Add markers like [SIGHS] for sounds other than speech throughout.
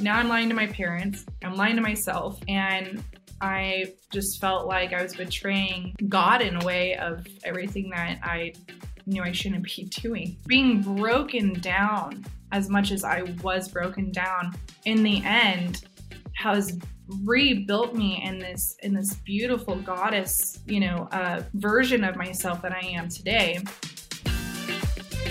now I'm lying to my parents, I'm lying to myself, and I just felt like I was betraying God in a way of everything that I knew I shouldn't be [LAUGHS] doing. Being broken down as much as I was broken down, in the end, has rebuilt me in this in this beautiful goddess, you know, uh, version of myself that I am today.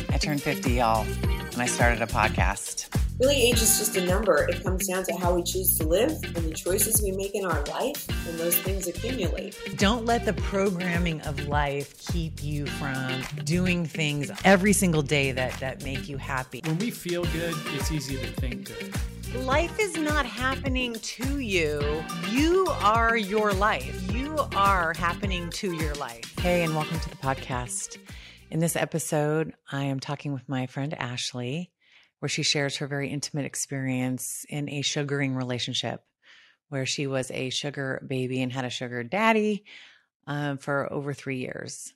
I turned 50, y'all, and I started a podcast. Really, age is just a number. It comes down to how we choose to live and the choices we make in our life, and those things accumulate. Don't let the programming of life keep you from doing things every single day that, that make you happy. When we feel good, it's easy to think good. Life is not happening to you. You are your life. You are happening to your life. Hey, and welcome to the podcast. In this episode, I am talking with my friend Ashley where she shares her very intimate experience in a sugaring relationship where she was a sugar baby and had a sugar daddy um, for over three years.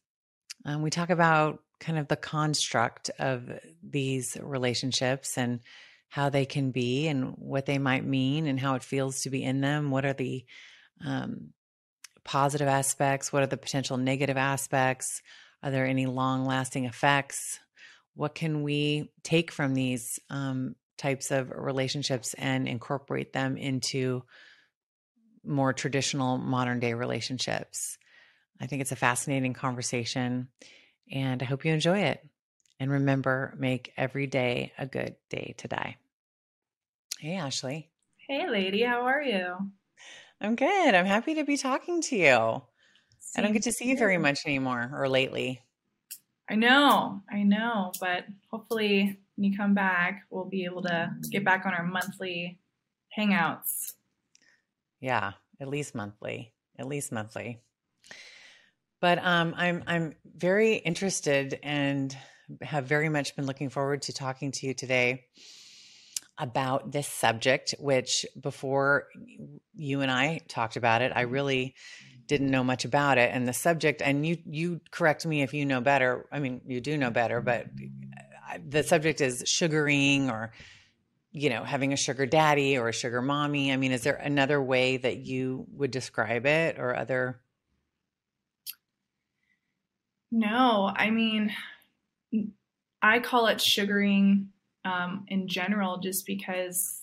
Um, we talk about kind of the construct of these relationships and how they can be and what they might mean and how it feels to be in them. What are the um, positive aspects? What are the potential negative aspects? Are there any long lasting effects? What can we take from these um, types of relationships and incorporate them into more traditional modern day relationships? I think it's a fascinating conversation and i hope you enjoy it. And remember make every day a good day to die. Hey ashley. Hey lady how are you? I'm good. I'm happy to be talking to you. Same i don't get to see you very much anymore or lately I know, I know, but hopefully when you come back, we'll be able to get back on our monthly hangouts. Yeah, at least monthly, at least monthly. But um, I'm I'm very interested and have very much been looking forward to talking to you today about this subject. Which before you and I talked about it, I really didn't know much about it. And the subject and you you correct me if you know better. I mean you do know better but the subject is sugaring or you know having a sugar daddy or a sugar mommy. I mean is there another way that you would describe it or other? No. I mean i call it sugaring um, in general just because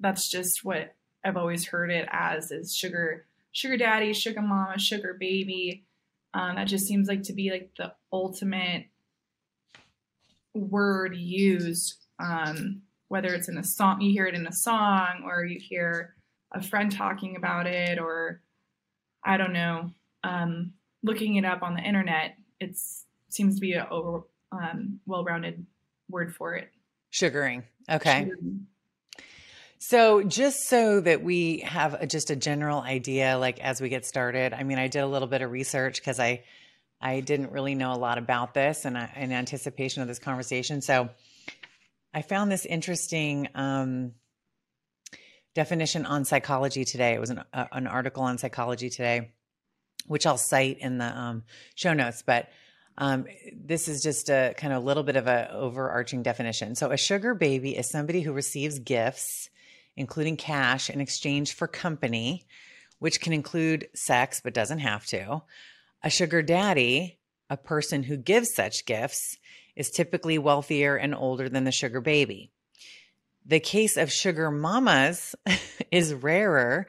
that's just what i've always heard it as is sugar sugar daddy, sugar mama, sugar baby. Um, that just seems like to be like the ultimate word used. Um, whether it's in a song, you hear it in a song, or you hear a friend talking about it, or I don't know, um, looking it up on the internet. It seems to be a over um, well-rounded word for it. Sugaring. Okay. Sugaring. So, just so that we have a, just a general idea, like as we get started, I mean, I did a little bit of research because I I didn't really know a lot about this, and in anticipation of this conversation, so I found this interesting um, definition on Psychology Today. It was an, uh, an article on Psychology Today, which I'll cite in the um, show notes, but. Um, this is just a kind of a little bit of an overarching definition. So, a sugar baby is somebody who receives gifts including cash in exchange for company, which can include sex but doesn't have to. A sugar daddy, a person who gives such gifts, is typically wealthier and older than the sugar baby. The case of sugar mamas [LAUGHS] is rarer,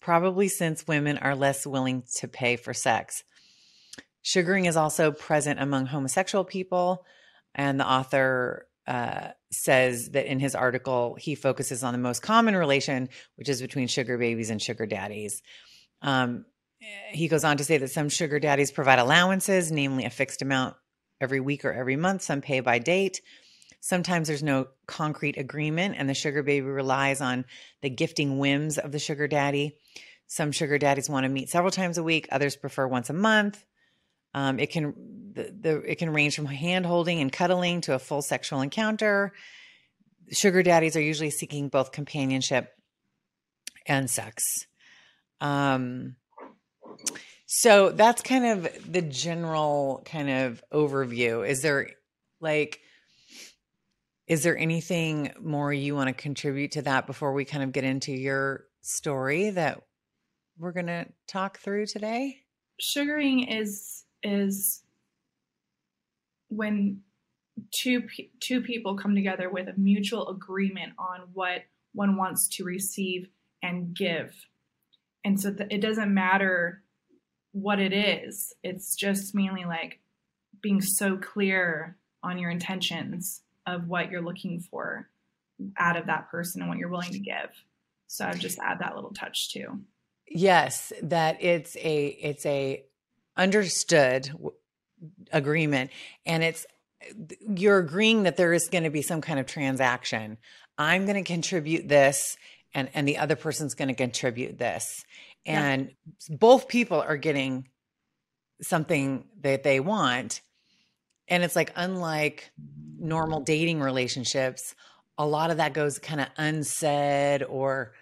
probably since women are less willing to pay for sex. Sugaring is also present among homosexual people, and the author uh, says that in his article, he focuses on the most common relation, which is between sugar babies and sugar daddies. Um, he goes on to say that some sugar daddies provide allowances, namely a fixed amount every week or every month, some pay by date. Sometimes there's no concrete agreement, and the sugar baby relies on the gifting whims of the sugar daddy. Some sugar daddies want to meet several times a week, others prefer once a month. Um, it can the, the, it can range from hand holding and cuddling to a full sexual encounter. Sugar daddies are usually seeking both companionship and sex. Um, so that's kind of the general kind of overview. Is there like is there anything more you want to contribute to that before we kind of get into your story that we're going to talk through today? Sugaring is is when two two people come together with a mutual agreement on what one wants to receive and give. And so th- it doesn't matter what it is. It's just mainly like being so clear on your intentions of what you're looking for out of that person and what you're willing to give. So I've just add that little touch too. Yes, that it's a it's a understood agreement and it's you're agreeing that there is going to be some kind of transaction. I'm going to contribute this and and the other person's going to contribute this. And yeah. both people are getting something that they want. And it's like unlike normal dating relationships, a lot of that goes kind of unsaid or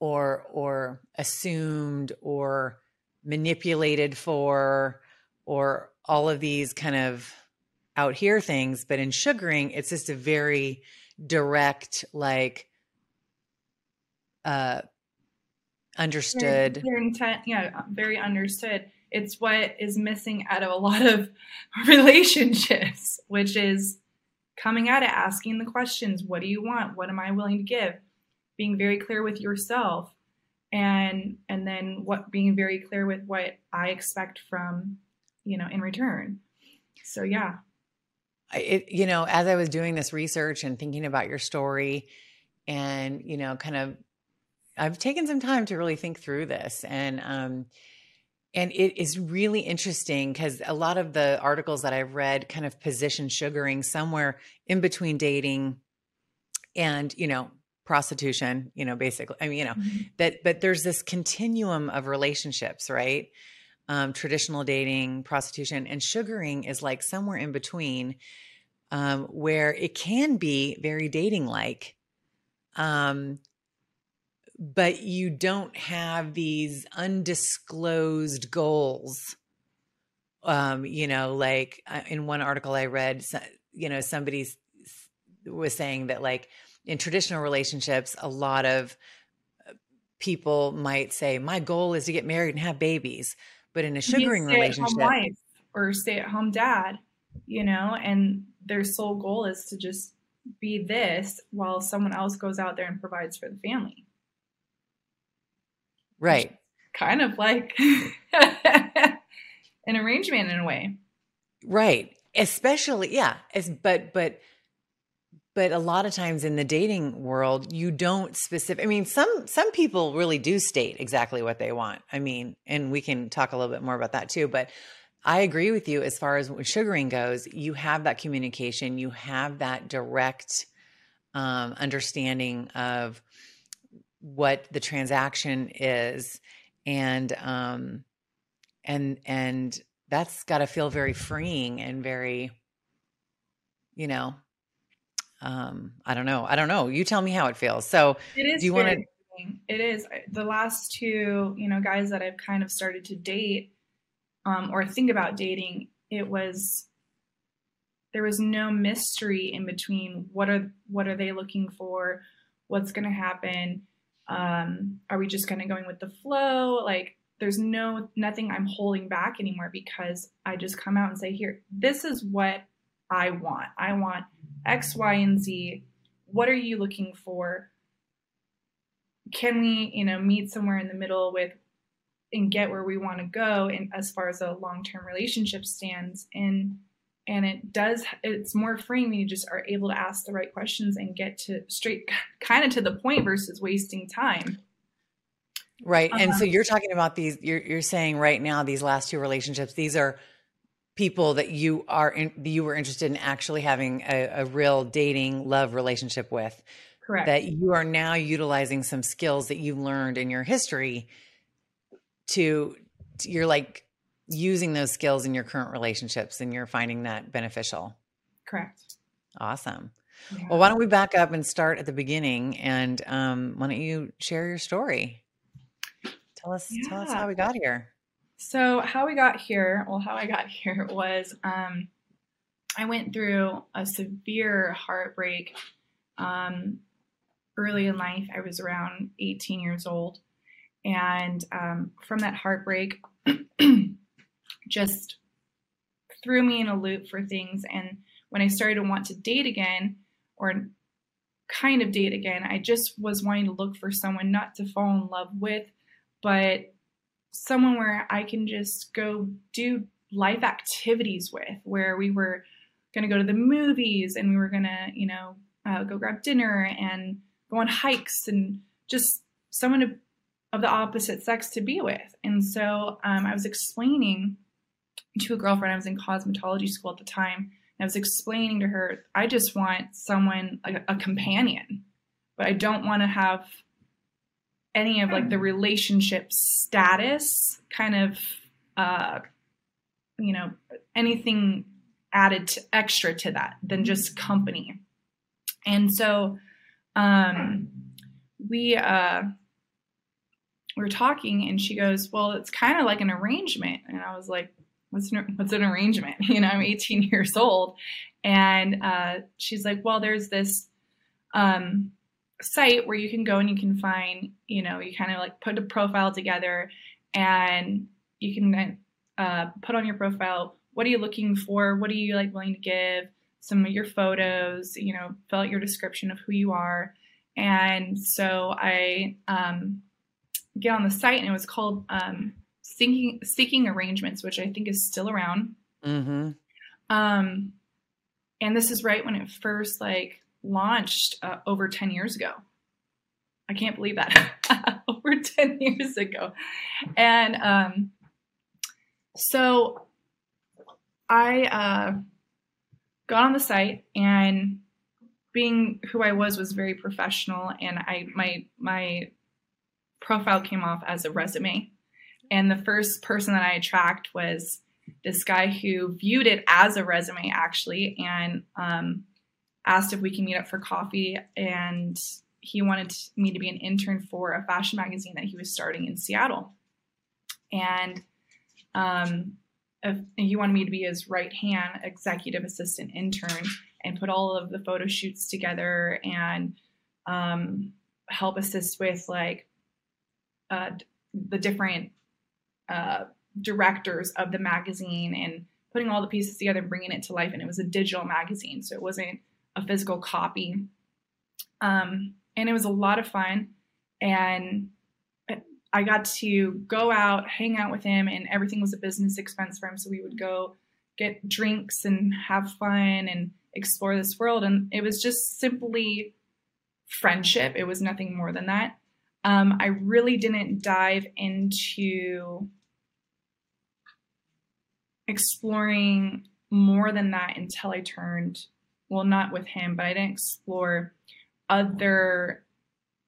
or or assumed or manipulated for or all of these kind of out here things but in sugaring it's just a very direct like uh understood their, their intent yeah very understood. It's what is missing out of a lot of [LAUGHS] relationships which is coming at it asking the questions what do you want? What am i willing to give? Being very clear with yourself and and then what being very clear with what i expect from you know in return. So yeah. It you know as i was doing this research and thinking about your story and you know kind of i've taken some time to really think through this and um and it is really interesting because a lot of the articles that I've read kind of position sugaring somewhere in between dating and, you know, prostitution, you know, basically. I mean, you know, mm-hmm. that, but there's this continuum of relationships, right? Um, traditional dating, prostitution, and sugaring is like somewhere in between um, where it can be very dating like. Um, but you don't have these undisclosed goals. Um, you know, like uh, in one article I read, you know, somebody was saying that like in traditional relationships, a lot of uh, people might say, "My goal is to get married and have babies," but in a sugaring relationship, wife or stay-at-home dad, you know, and their sole goal is to just be this while someone else goes out there and provides for the family. Right. Kind of like [LAUGHS] an arrangement in a way. Right. Especially, yeah. As, but, but, but a lot of times in the dating world, you don't specific. I mean, some some people really do state exactly what they want. I mean, and we can talk a little bit more about that too. But I agree with you as far as sugaring goes. You have that communication. You have that direct um, understanding of what the transaction is and um and and that's got to feel very freeing and very you know um i don't know. I don't know. You tell me how it feels. So it is do you want to it is. The last two you know guys that i've kind of started to date um or think about dating it was there was no mystery in between what are what are they looking for? What's going to happen? Um, are we just kind of going with the flow? Like there's no nothing i'm holding back anymore because i just come out and say here this is what i want. I want x y and z. What are you looking for? Can we you know meet somewhere in the middle with and get where we want to go and as far as a long-term relationship stands? And and it does it's more freeing when you just are able to ask the right questions and get to straight [LAUGHS] kind of to the point versus wasting time. Right and so uh-huh. you're talking about these you're, you're saying right now these last two relationships these are people that you are in, you were interested in actually having a, a real dating love relationship with correct that you are now utilizing some skills that you learned in your history to, to you're like using those skills in your current relationships and you're finding that beneficial. Correct. Awesome. Yeah. Well, why don't we back up and start at the beginning and um, why don't you share your story? Tell us, yeah. tell us how we got here. So how we got here, well, how I got [LAUGHS] here was um, I went through a severe heartbreak um, early in life. I was around 18 years old. And um, from that heartbreak, [CLEARS THROAT] just threw me in a loop for things. And when I started to want to date again, or kind of date again, I just was wanting to look for someone not to fall in love with, but someone where I can just go do life activities with, where we were going to go to the movies and we were going to, you know, uh, go grab dinner and go on hikes and just someone of, of the opposite sex to be with. And so um, I was explaining to a girlfriend, I was in cosmetology school at the time. I was explaining to her, I just want someone, a companion, but I don't want to have any of like the relationship status kind of, uh, you know, anything added to, extra to that than just company. And so um, we uh, we were talking, and she goes, "Well, it's kind of like an arrangement." And I was like, "What's an, what's an arrangement?" [LAUGHS] You know, I'm 18 [LAUGHS] years old, and uh, she's like, "Well, there's this." Um, site where you can go and you can find, you know, you kind of like put a profile together and you can uh, put on your profile what are you looking for? What are you like willing to give? Some of your photos, you know, fill out your description of who you are. And so I um, get on the site, and it was called um, Seeking, Seeking Arrangements, which I think is still around. Mm-hmm. Um, and this is right when it first like launched uh, over 10 years ago. I can't believe that [LAUGHS] over 10 years ago. And um, so I uh, got on the site and being who I was was very professional and I my my profile came off as a resume. And the first person that I attract was this guy who viewed it as a resume actually and um, asked if we can meet up for coffee and he wanted me to be an intern for a fashion magazine that he was starting in Seattle. And um, he wanted me to be his right hand executive assistant intern and put all of the photo shoots together and um, help assist with like uh, the different uh, directors of the magazine and putting all the pieces together and bringing it to life. And it was a digital magazine, so it wasn't a physical copy. Um, and it was a lot of fun. And I got to go out, hang out with him, and everything was a business expense for him. So we would go get drinks and have fun and explore this world. And it was just simply friendship. It was nothing more than that. Um, I really didn't dive into exploring more than that until I turned, well, not with him, but I didn't explore other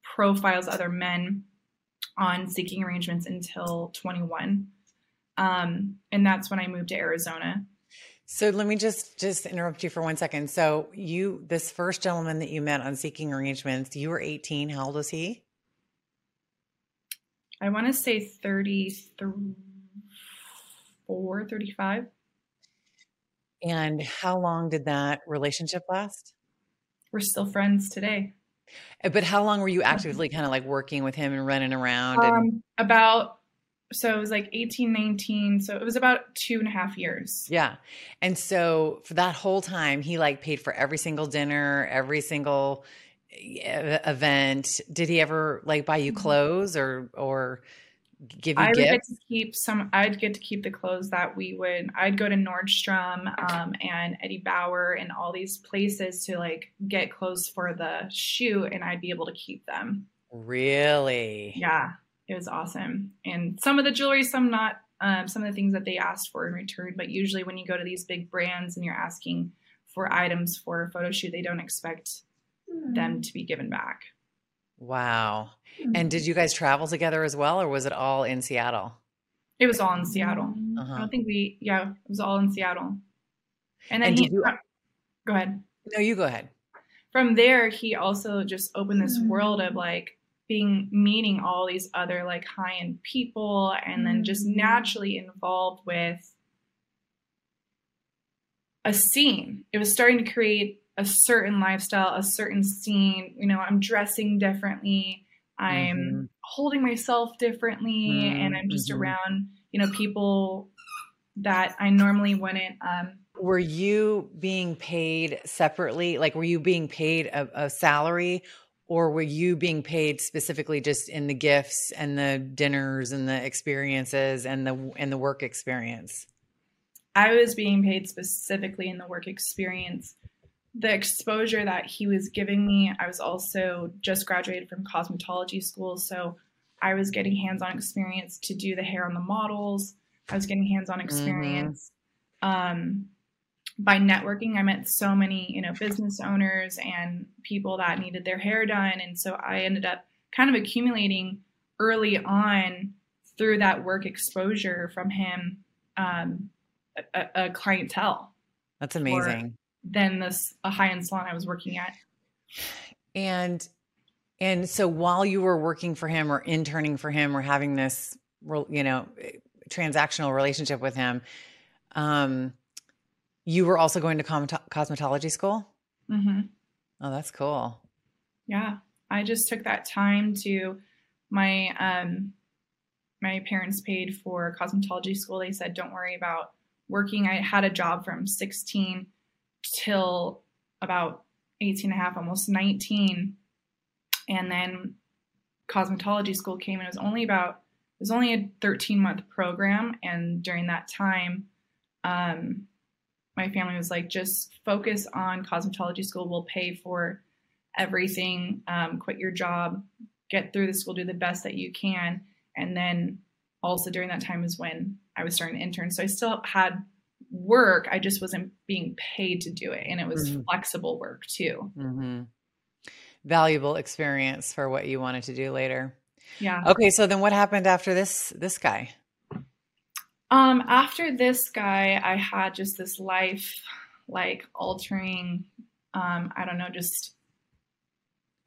profiles, other men on seeking arrangements until 21. Um, and that's when I moved to Arizona. So let me just just interrupt you for one second. So you this first gentleman that you met on seeking arrangements, you were 18. How old was he? I want to say 33, 34, 35. And how long did that relationship last? We're still friends today. Uh, but how long were you actively kind of like working with him and running around? And- um, about so it was like 18 19 so it was about two and a half years yeah and so for that whole time he like paid for every single dinner every single eh, event did he ever like buy you mm-hmm. clothes or or give you I gifts? would get to keep some. I'd get to keep the clothes that we would. I'd go to Nordstrom um, and Eddie Bauer and all these places to like get clothes for the shoot, and I'd be able to keep them. Really? Yeah, it was awesome. And some of the jewelry, some not. Um, some of the things that they asked for in return, but usually when you go to these big brands and you're asking for items for a photo shoot, they don't expect mm. them to be given back. Wow. And did mm-hmm. you guys travel together as well, or was it all in Seattle? It was all in Seattle. Uh-huh. I don't think we, yeah, it was all in Seattle. And then and he, you, go ahead. No, you go ahead. From there, he also just opened this mm-hmm. world of like being meeting all these other like high end people and then just mm-hmm. naturally involved with a scene. It was starting to create a certain lifestyle, a certain scene. You know, I'm dressing differently. I'm mm-hmm. holding myself differently, mm-hmm. and I'm just mm-hmm. around, you know, people that I normally wouldn't. Um, were you being paid separately? Like, were you being paid a, a salary, or were you being paid specifically just in the gifts and the dinners and the experiences and the and the work experience? I was being paid specifically in the work experience. The exposure that he was giving me, I was also just graduated from cosmetology school, so I was getting hands-on experience to do the hair on the models. I was getting hands-on mm-hmm. experience. Mm-hmm. Um, by networking, I met so many, you know, business owners and people that needed their hair done. And so I ended up kind of accumulating early on through that work exposure from him um, a, a, clientele. That's amazing. Than this a high end salon I was working at. And and so while you were working for him or interning for him or having this, you know, transactional relationship with him, um, you were also going to cosmetology school? Mm-hmm. Oh, that's cool. Yeah. I just took that time to my um my parents paid for cosmetology school. They said don't worry about working. I had a job from 16 till about 18 and a half, almost 19. And then cosmetology school came and it was only about it was only a 13 month program and during that time um, my family was like, just focus on cosmetology school. We'll pay for everything. Um, quit your job, get through the school, do the best that you can. And then also during that time is when I was starting to intern. So I still had work. I just wasn't being paid to do it. And it was mm-hmm. flexible work too. Mm-hmm. Valuable experience for what you wanted to do later. Yeah. Okay. So then what happened after this, this guy? Um, after this guy, I had just this life like altering, um, I don't know, just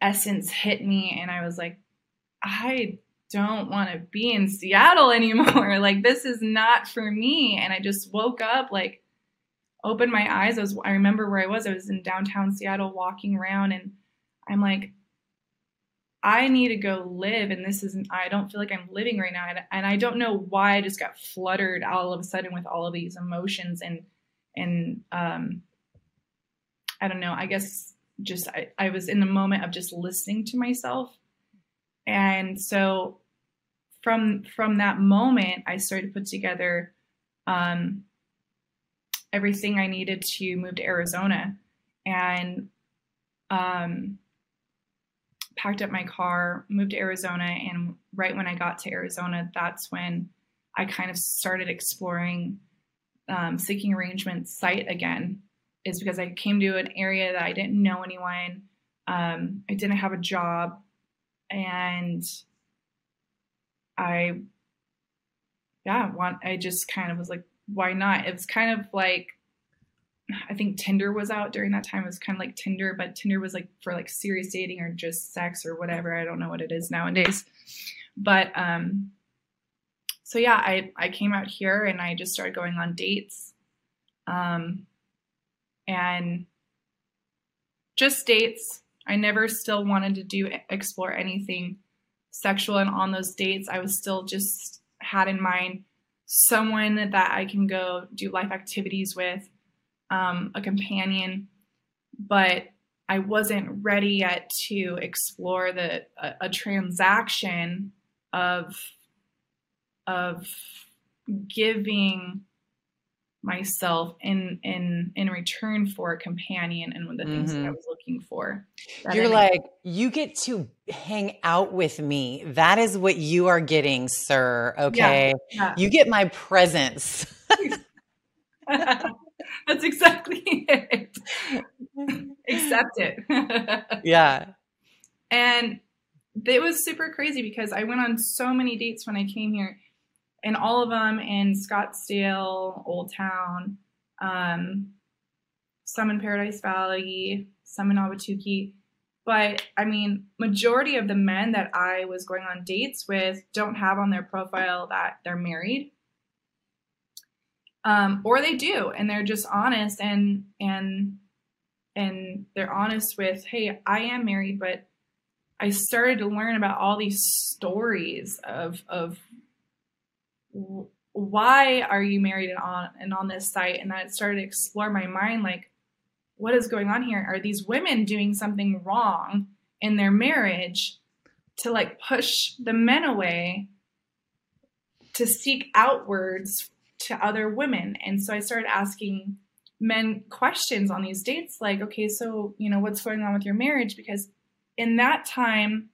essence hit me. And I was like, I don't want to be in Seattle [LAUGHS] anymore. like, this is not for me. And I just woke up, like, opened my eyes. I was, I remember where I was. I was in downtown Seattle walking around and I'm like, I need to go live, and this isn't, I don't feel like I'm living right now. And I don't know why I just got fluttered all of a sudden with all of these emotions and, and, um, I don't know, I guess just, I, I was in the moment of just listening to myself. And so from, from that moment, I started to put together, um, everything I needed to move to Arizona. And, um, packed up my car, moved to Arizona, and right when I got to Arizona, that's when I kind of started exploring um, seeking arrangement site again. Is because I came to an area that I didn't know anyone. Um, I didn't have a job, and I, yeah, want I just kind of was like, why not? It was kind of like I think Tinder was out during that time. It was kind of like Tinder, but Tinder was like for like serious dating or just sex or whatever. I don't know what it is nowadays. But um so yeah, I I came out here and I just started going on dates. Um and just dates. I never still wanted to do explore anything sexual and on those dates I was still just had in mind someone that I can go do life activities with um, a companion, but I wasn't ready yet to explore the a, a transaction of of giving myself in in in return for a companion and one of the things mm-hmm. that I mm-hmm. was looking for. You're like, you get to hang out with me. That is what you are getting, sir. Okay. Yeah, yeah. You get my presence. [LAUGHS] That's exactly [LAUGHS] it. Accept it. [LAUGHS] yeah. And it was super crazy because I went on so many dates when I came here, and all of them in Scottsdale, Old Town, um, some in Paradise Valley, some in Ahwatukee. But I mean, majority of the men that I was going on dates with don't have on their profile that they're married um, or they do, and they're just honest and and and they're honest with, hey, I am married, but I started to learn about all these stories of of why are you married and on and on this site, and that started to explore my mind, like, what is going on here? Are these women doing something wrong in their marriage to like push the men away to seek outwards to other women? And so I started asking men questions on these dates like okay so you know what's going on with your marriage because in that time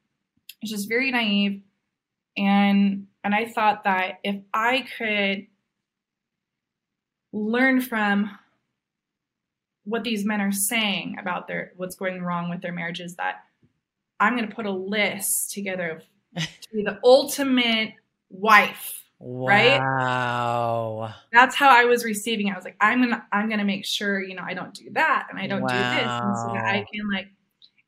it's just very naive and and i thought that if i could learn from what these men are saying about their what's going wrong with their marriages that i'm going to put a list together of [LAUGHS] to be the ultimate wife right Wow. that's how I was receiving it. I was like, I'm gonna I'm gonna make sure, you know, I don't do that and I don't do this. And so that I can like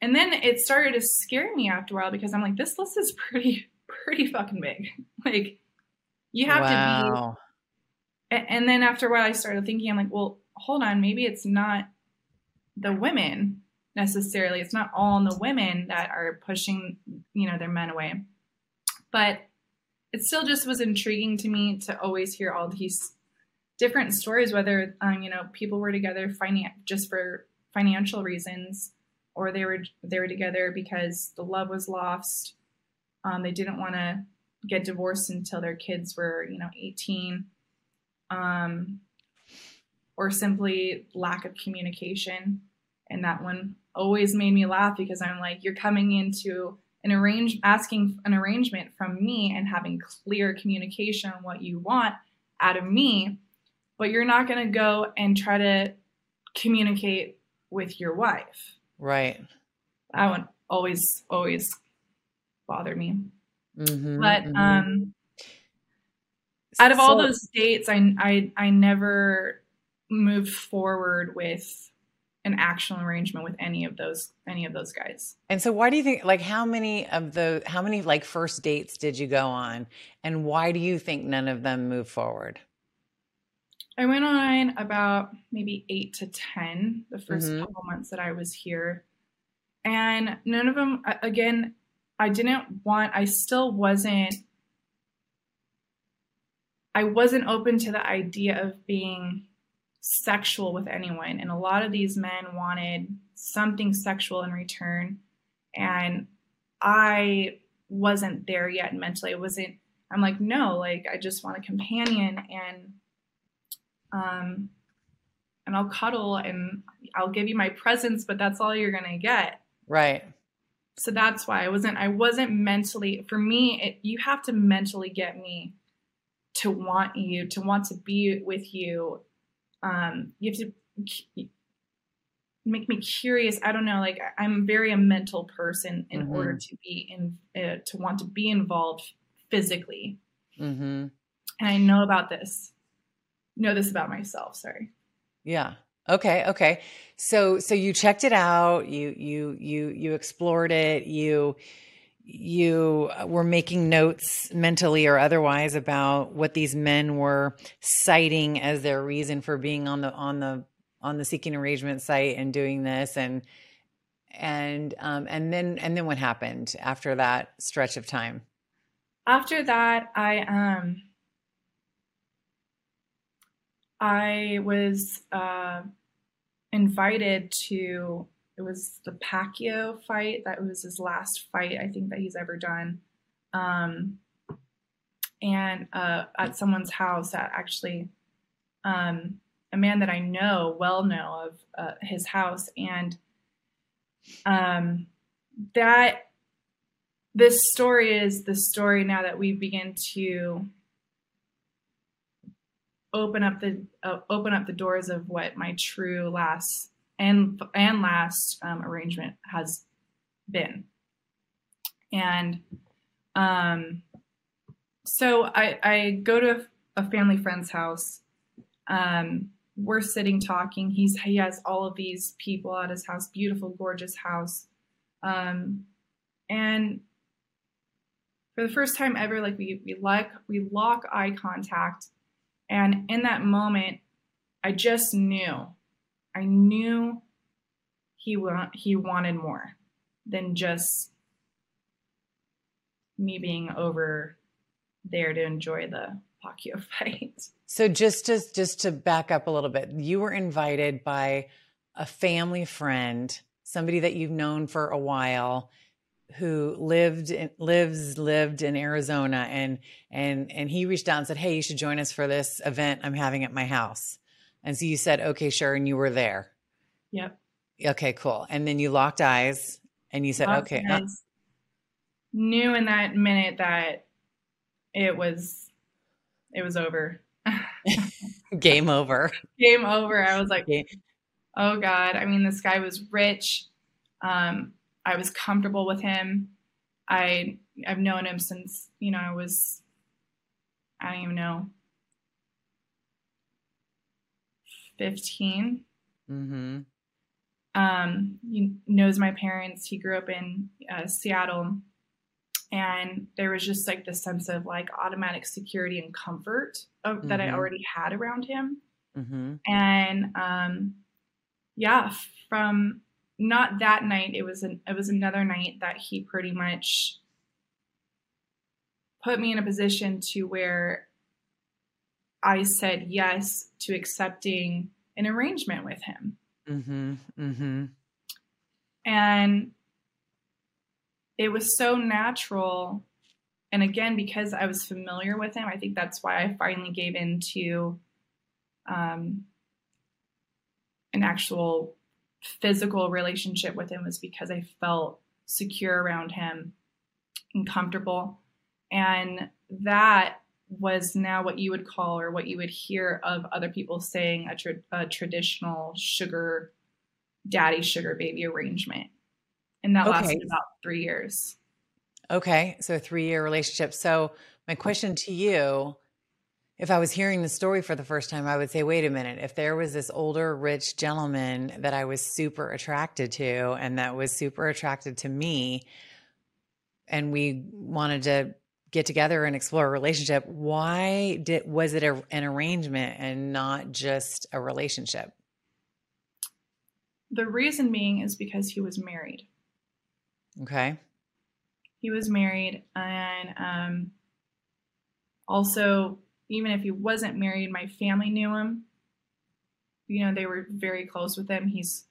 and then it started to scare me after a while because I'm like, this list is [LAUGHS] pretty pretty fucking big. [LAUGHS] Like you have to be and then after a while I started thinking, I'm like, well, hold on, maybe it's not the women necessarily. It's not all the women that are pushing, you know, their men away. But it still just was intriguing to me to always hear all these different stories, whether um, you know people were together finan- just for financial reasons, or they were they were together because the love was lost. Um, they didn't want to get divorced until their kids were you know 18, um, or simply lack of communication. And that one always made me laugh because I'm like, you're coming into an arrange asking an arrangement from me and having clear communication on what you want out of me but you're not going to go and try to communicate with your wife Right. that would always always bother me Mhm, but mhm. um out of all those dates I, I i never moved forward with an actual arrangement with any of those any of those guys And so why do you think like how many of the how many like first dates did you go on and why do you think none of them moved forward? I went on about maybe eight to 10 the 1st Mhm. couple months that I was here. And none of them, again, I didn't want, I still wasn't, I wasn't open to the idea of being sexual with anyone. And a lot of these men wanted something sexual in return. And I wasn't there yet mentally. I wasn't, I'm like, no, like, I just want a companion. And um, and I'll cuddle and I'll give you my presence, but that's all you're gonna get. Right. So that's why I wasn't. I wasn't mentally. For me, it, you have to mentally get me to want you, to want to be with you. Um, you have to make me curious. I don't know. Like I'm very a mental person in Mhm. order to be in uh, to want to be involved physically, Mhm. and I know about this. Know this about myself. Sorry. Yeah. Okay, okay. So so you checked it out, you you you you explored it, you you were making notes mentally or otherwise about what these men were citing as their reason for being on the on the on the seeking arrangement site and doing this and and um and then and then what happened after that stretch of time? after that i um i was uh invited to it was the Pacquiao fight. That was his last fight i think that he's ever done. Um and uh at someone's house that actually um a man that i know well know of uh, his house. And um that this story is the story now that we begin to open up the uh, open up the doors of what my true last and and last um, arrangement has been. And um so i i go to a family friend's house. Um we're sitting talking. He's he has all of these people at his house. Beautiful gorgeous house. Um and for the first time ever like we we like we lock eye contact And in that moment, I just knew, I knew he wa- he wanted more than just me being over there to enjoy the Pacquiao [LAUGHS] fight. So just to just to back up a little bit, you were invited by a family friend, somebody that you've known for a while, who lived in, lives lived in Arizona, and and and he reached out and said, "Hey, you should join us for this event I'm having at my house." And so you said, "Okay, sure," and you were there. Yep. Okay, cool. And then you locked eyes, and you said, Locked "Okay." uh, knew in that minute that it was it was over. [LAUGHS] game over. [LAUGHS] Game over. I was like, oh God. I mean, this guy was rich. Um, I was comfortable with him. I I've known him since, you know, I was I don't even know 15. Mm-hmm. um, he knows my parents. He grew up in uh, Seattle, and there was just like this sense of like automatic security and comfort of, that I Mhm. already had around him. Mm-hmm. And um, yeah, from not that night, it was an, it was another night that he pretty much put me in a position to where I said yes to accepting an arrangement with him. Mm-hmm. Mm-hmm. and it was so natural and again because i was familiar with him i think that's why i finally gave in to um, an actual physical relationship with him was because i felt secure around him and comfortable and that was now what you would call or what you would hear of other people saying a, tra- a traditional sugar daddy sugar baby arrangement and that Okay. lasted about three years Okay, so a three year relationship. So, my question to you if I was hearing the story for the first time, I would say, wait a minute, if there was this older, rich gentleman that I was super attracted to and that was super attracted to me, and we wanted to get together and explore a relationship, why did was it a, an arrangement and not just a relationship? the reason being is because he was married Okay. he was married and um, also even if he wasn't married my family knew him. You know they were very close with him. He's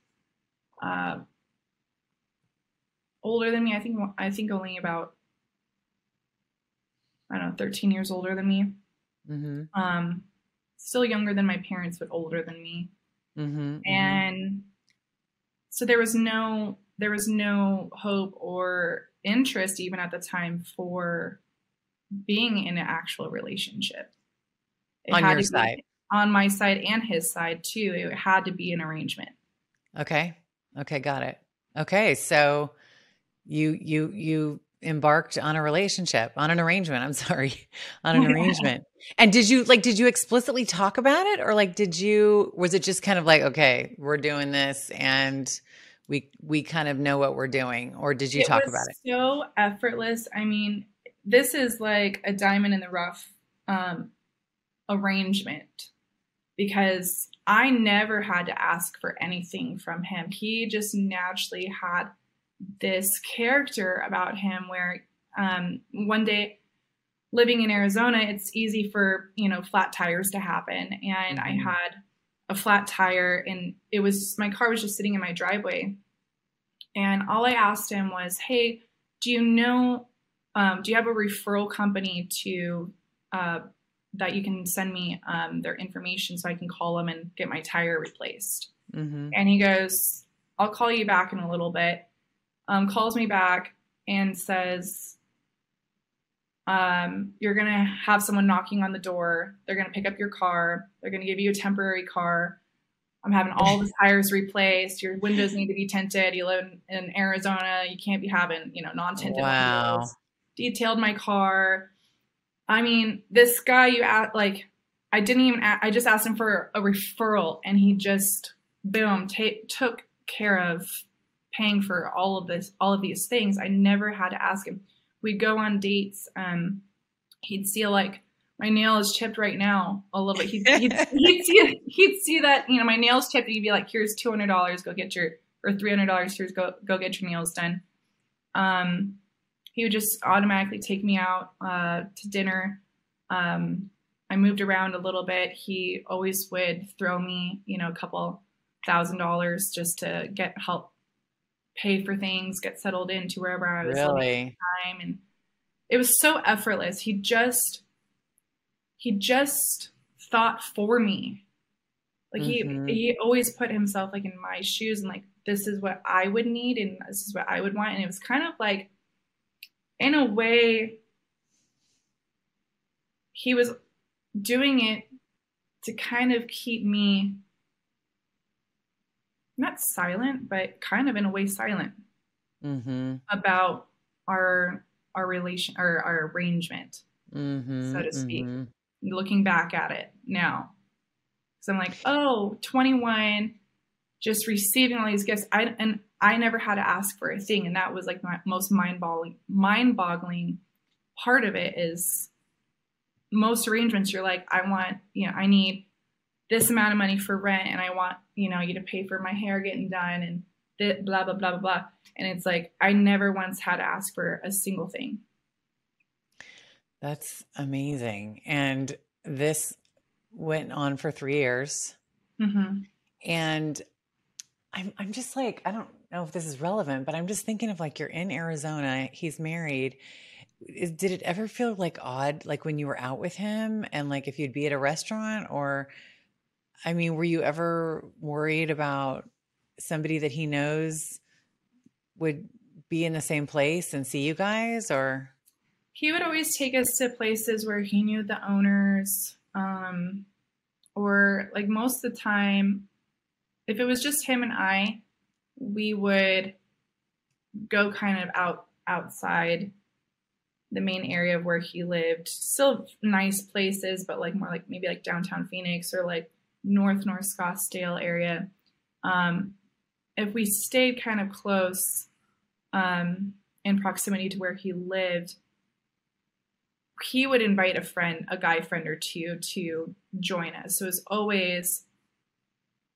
uh, older than me. I think i think only about i don't know 13 years older than me. Mm-hmm. um, still younger than my parents but older than me. Mm-hmm. and so there was no there was no hope or interest even at the time for being in an actual relationship It On your side. on my side and his side too it had to be an arrangement Okay. Okay, got it. Okay, so you you you embarked on a relationship, on an arrangement. I'm [LAUGHS] sorry, on an [LAUGHS] arrangement. And did you like did you explicitly talk about it or like did you was it just kind of like okay, we're doing this and we we kind of know what we're doing or did you it talk about it? so effortless i mean this is like a diamond in the rough um, arrangement because i never had to ask for anything from him. He just naturally had this character about him where um, one day living in arizona it's easy for you know flat tires to happen. And i Mhm. had a flat tire and it was my car was just sitting in my driveway. And all i asked him was hey do you know um, do you have a referral company to uh, that you can send me um, their information so i can call them and get my tire replaced. Mhm. and he goes i'll call you back in a little bit. Um, calls me back and says um, you're going to have someone knocking on the door. They're going to pick up your car. They're going to give you a temporary car. I'm having all the tires replaced. Your windows need to be tinted. You live in, in arizona. You can't be having you know non-tinted Wow. windows. Detailed my car i mean this guy you at like i didn't even I just asked him for a referral and he just boom ta took care of paying for all of this all of these things i never had to ask him we'd go on dates um he'd see like my nail is chipped right now a little bit. He'd, he'd, he'd, [LAUGHS] see, he'd see that, you know, my nail's chipped. He'd be like, here's $200, go get your, or $300, here's go, go get your nails done. Um, he would just automatically take me out uh, to dinner. Um, I moved around a little bit. He always would throw me, you know, a couple thousand dollars just to get help pay for things, get settled into wherever I was really? time. And it was so effortless. He just he just thought for me. Like mm-hmm. he he always put himself like in my shoes and like this is what I would need and this is what I would want. And it was kind of like in a way he was doing it to kind of keep me not silent, but kind of in a way silent mm-hmm. about our our relation or our arrangement, mm-hmm, so to speak. mm-hmm. Looking back at it now, so I'm like, oh, 21, just receiving all these gifts. I and I never had to ask for a thing, and that was like my most mind-boggling, mind-boggling part of it is most arrangements. You're like, I want, you know, I need this amount of money for rent, and I want, you know, you to pay for my hair getting done, and blah blah blah blah blah. And it's like I never once had to ask for a single thing. That's amazing. And this went on for three years. Mm-hmm. And I'm, I'm just like, I don't know if this is relevant, but I'm just thinking of like, you're in Arizona, he's married. Is, did it ever feel like odd, like when you were out with him and like if you'd be at a restaurant or, I mean, were you ever worried about somebody that he knows would be in the same place and see you guys or? He would always take us to places where he knew the owners. Um, or like most of the time, if it was just him and I, we would go kind of out outside the main area of where he lived. Still nice places, but like more like maybe like downtown Phoenix or like North North Scottsdale area. Um, if we stayed kind of close um, in proximity to where he lived, he would invite a friend, a guy friend or two, to join us. So it was always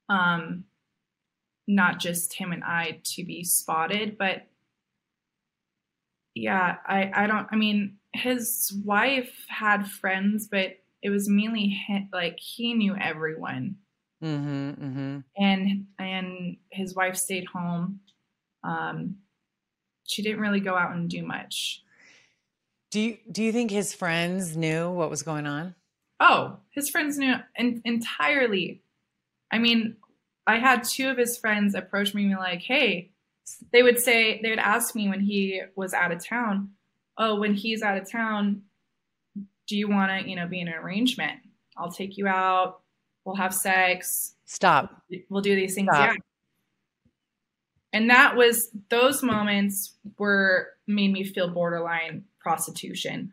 um, not just him and I to be spotted, but yeah, I, I don't, I mean, his wife had friends, but it was mainly him, like he knew everyone. Mm-hmm, mm-hmm. And, and his wife stayed home. Um, she didn't really go out and do much. Do you do you think his friends knew what was going on? Oh, his friends knew en- entirely. I mean, I had two of his friends approach me and be like, "Hey," they would say they would ask me when he was out of town. Oh, when he's out of town, do you want to, you know, be in an arrangement? I'll take you out. We'll have sex. Stop. We'll do these things. Stop. Yeah. And that was those moments were made me feel borderline prostitution.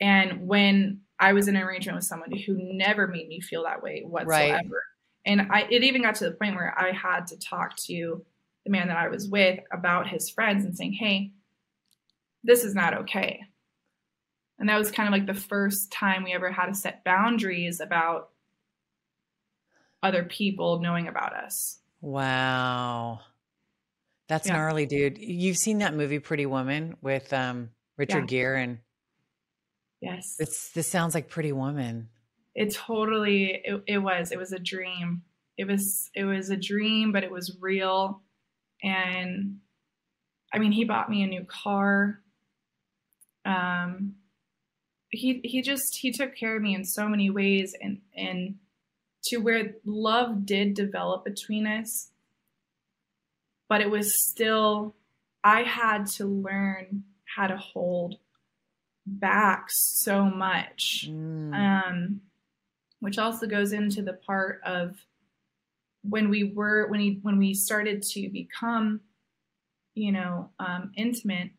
And when I was in an arrangement with someone who never made me feel that way whatsoever. Right. And I it even got to the point where I had to talk to the man that I was with about his friends and saying, "Hey, this is not okay." And that was kind of like the first time we ever had to set boundaries about other people knowing about us. Wow. That's yeah. gnarly, dude. You've seen that movie Pretty Woman with um Richard yeah. Gere and Yes. It's this sounds like Pretty Woman. It totally it, it was. It was a dream. It was it was a dream, but it was real. And I mean, he bought me a new car. Um he he just he took care of me in so many ways and and to where love did develop between us but it was still i had to learn how to hold back so much mm. um which also goes into the part of when we were when he when we started to become you know um intimate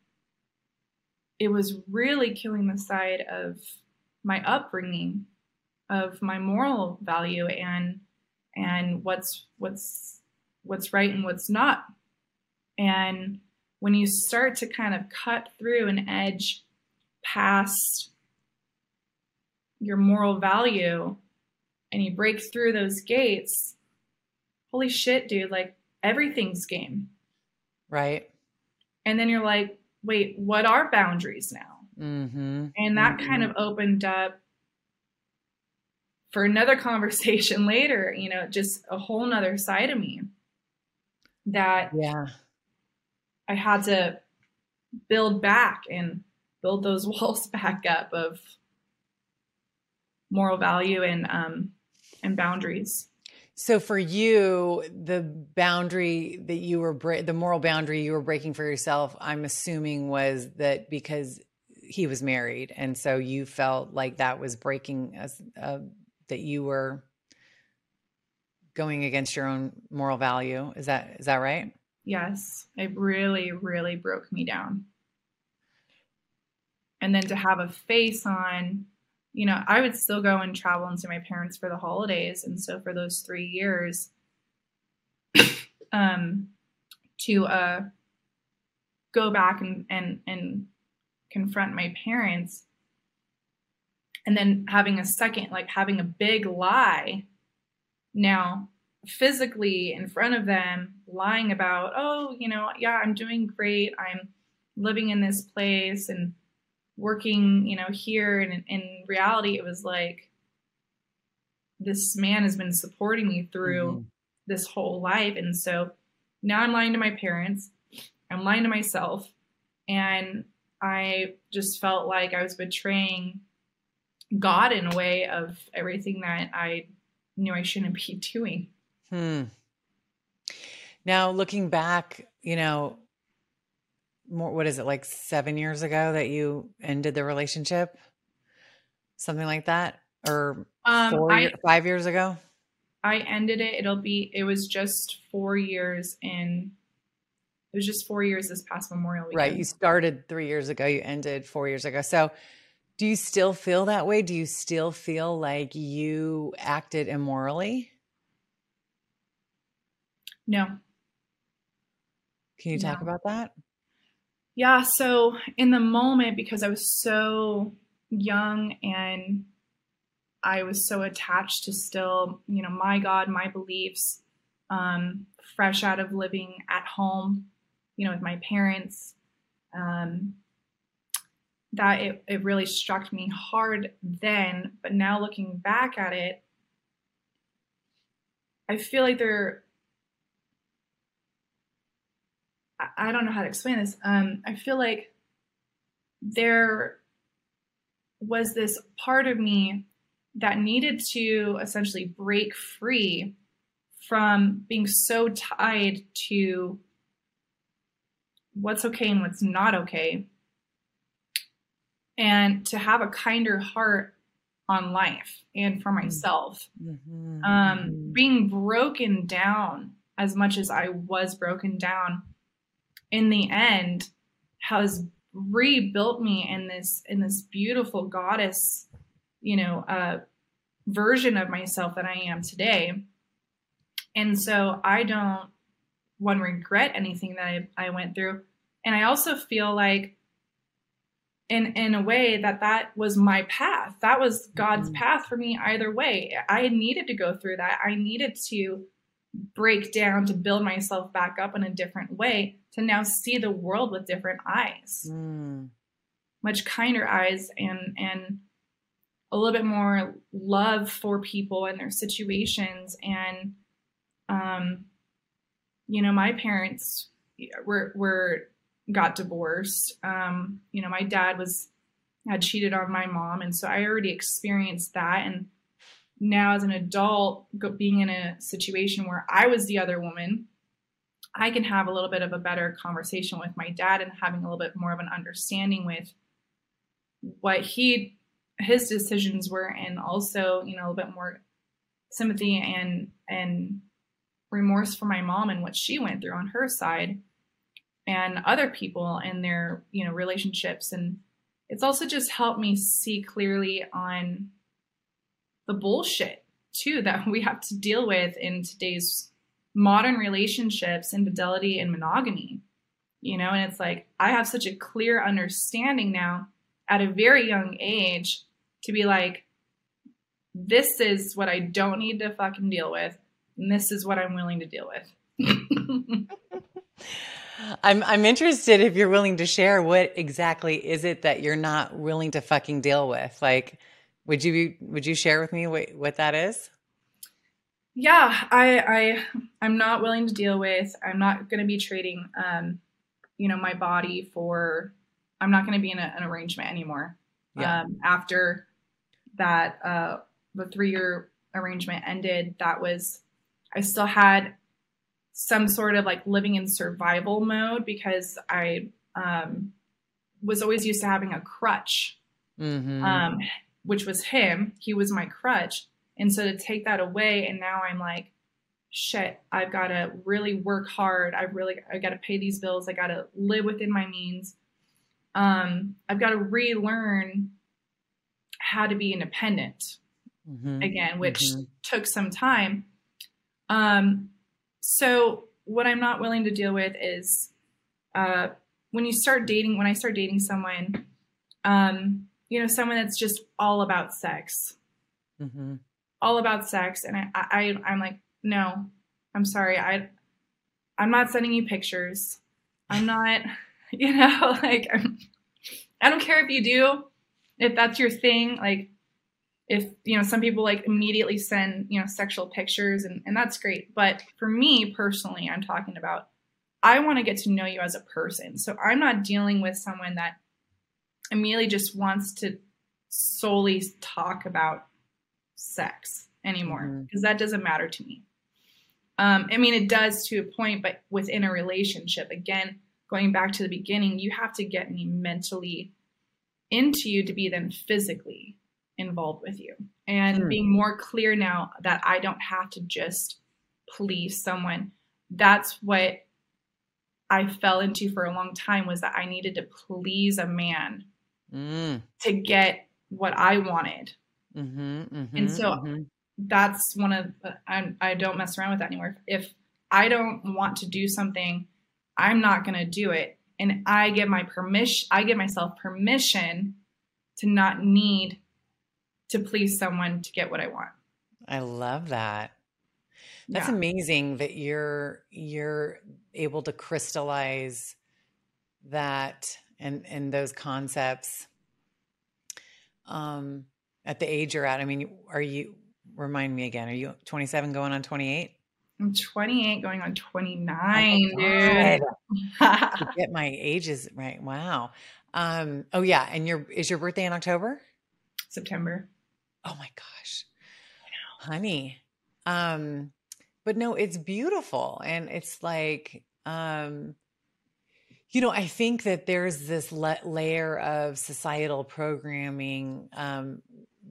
it was really killing the side of my upbringing of my moral value and and what's what's what's right and what's not. And when you start to kind of cut through an edge past your moral value and you break through those gates, holy shit, dude, like everything's game. Right. And then you're like, wait, what are boundaries now? Mm-hmm. And that mm-hmm. kind of opened up for another [LAUGHS] conversation later, you know, just a whole nother side of me that yeah I had to build back and build those [LAUGHS] walls back up of moral value and um and boundaries. So for you, the boundary that you were bre- the moral boundary you were breaking for yourself, I'm assuming was that because he was married, and so you felt like that was breaking as uh, that you were going against your own moral value. Is that is that right? Yes, it really, really broke me down. And then to have a face on, you know, I would still go and travel and see my parents for the holidays. And so for those three years, um, to uh, go back and, and, and confront my parents, and then having a second, like having a big lie now physically in front of them lying about oh you know yeah i'm doing great i'm living in this place and working you know here and in reality it was like this man has been supporting me through mm-hmm. this whole life and so now i'm lying to my parents i'm lying to myself and i just felt like i was betraying god in a way of everything that i knew i shouldn't be [LAUGHS] doing Hmm. Now, looking back, you know, more, what is it, like seven years ago that you ended the relationship? Something like that? Or um, four, I, five years ago? I ended it. It'll be, it was just four years in, it was just four years this past Memorial weekend. Right. You started three years ago, you ended four years ago. So, do you still feel that way? Do you still feel like you acted immorally? No. Can you talk no. about that? Yeah. So, in the moment, because I was so young and I was so attached to still, you know, my God, my beliefs, um, fresh out of living at home, you know, with my parents, um, that it, it really struck me hard then. But now looking back at it, I feel like there I don't know how to explain this. Um, I feel like there was this part of me that needed to essentially break free from being so tied to what's okay and what's not okay, and to have a kinder heart on life and for mm-hmm. myself. Mm-hmm. Um, being broken down as much as I was broken down in the end has rebuilt me in this in this beautiful goddess you know uh version of myself that i am today. And so i don't one regret anything that I, I went through. And i also feel like in in a way that that was my path. That was god's mm-hmm. path for me either way. I needed to go through that. I needed to break down to build myself back up in a different way to now see the world with different eyes. Mm. much kinder eyes and and a little bit more love for people and their situations. And um you know my parents were were got divorced. Um you know my dad was had cheated on my mom. And so i already experienced that. And now as an adult being in a situation where I was the other woman, I can have a little bit of a better conversation with my dad and having a little bit more of an understanding with what he his decisions were and also, you know, a little bit more sympathy and and remorse for my mom and what she went through on her side and other people and their, you know, relationships. And it's also just helped me see clearly on the bullshit too that [LAUGHS] we have to deal with in today's modern relationships, infidelity and monogamy. You know, and it's like I have such a clear understanding now at a very young age to be like, this is what I don't need to fucking deal with, and this is what I'm willing to deal with. [LAUGHS] I'm I'm interested if you're willing to share what exactly is it that you're not willing to fucking deal with? Like would you would you share with me what, what that is? Yeah, I I I'm not willing to deal with. I'm not going to be trading um you know my body for I'm not going to be in a, an arrangement anymore. Yeah. Um after that uh the 3-year arrangement ended, that was I still had some sort of like living in survival mode because I um, was always used to having a crutch, mm-hmm. um, which was him. He was my crutch. And so to take that away, and now I'm like, shit, I've got to really work hard. I really, I got to pay these bills. I got to live within my means. Um, I've got to relearn how to be independent mm-hmm. again, which mm-hmm. took some time. Um, so what I'm not willing to deal with is uh, when you start dating. When I start dating someone, um, you know, someone that's just all about sex, mm-hmm. All about sex, and I, I, I'm like, no, I'm sorry, I, I'm not sending you pictures. I'm not, [LAUGHS] you know, [LAUGHS] like I'm, I don't care if you do, if that's your thing. Like if you know some people like immediately send you know sexual pictures and, and that's great but for me personally i'm talking about i want to get to know you as a person so i'm not dealing with someone that immediately just wants to solely talk about sex anymore because mm-hmm. that doesn't matter to me um, i mean it does to a point but within a relationship again going back to the beginning you have to get me mentally into you to be then physically involved with you and being more clear now that I don't have to just please someone. That's what I fell into for a long time was that I needed to please a man mm. to get what I wanted. Mm-hmm, mm-hmm, and so mm-hmm. that's one of I, I don't mess around with that anymore. If I don't want to do something, I'm not going to do it. And I give my permission, I give myself permission to not need to please someone to get what I want. I love that. That's yeah. amazing that you're you're able to crystallize that and and those concepts um at the age you're at. I mean, are you remind me again, are you 27 going on 28? I'm 28 going on 29, oh dude. [LAUGHS] get my ages right. Wow. Um oh yeah, and your is your birthday in October? September. Oh my gosh. Honey. Um, but no, it's beautiful. And it's like, um, you know, I think that there's this le- layer of societal programming um,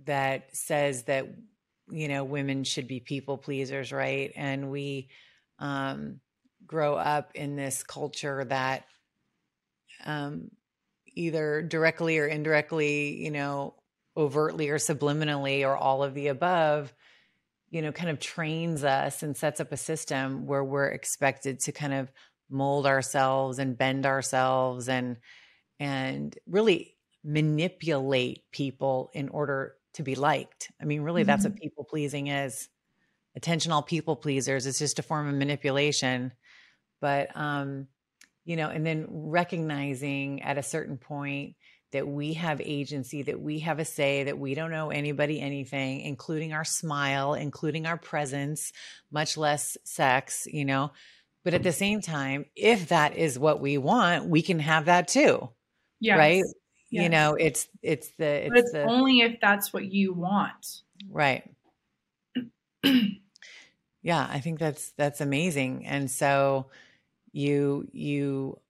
that says that, you know, women should be people pleasers, right? And we um, grow up in this culture that um, either directly or indirectly, you know, overtly or subliminally or all of the above you know kind of trains us and sets up a system where we're expected to kind of mold ourselves and bend ourselves and and really manipulate people in order to be liked i mean really mm-hmm. that's what people pleasing is attentional people pleasers it's just a form of manipulation but um you know and then recognizing at a certain point that we have agency, that we have a say, that we don't owe anybody anything, including our smile, including our presence, much less sex, you know. But at the same time, if that is what we want, we can have that too. Yes. Right? You know, it's it's the it's, it's the, only if that's what you want. Right. yeah, I think that's that's amazing. And so you you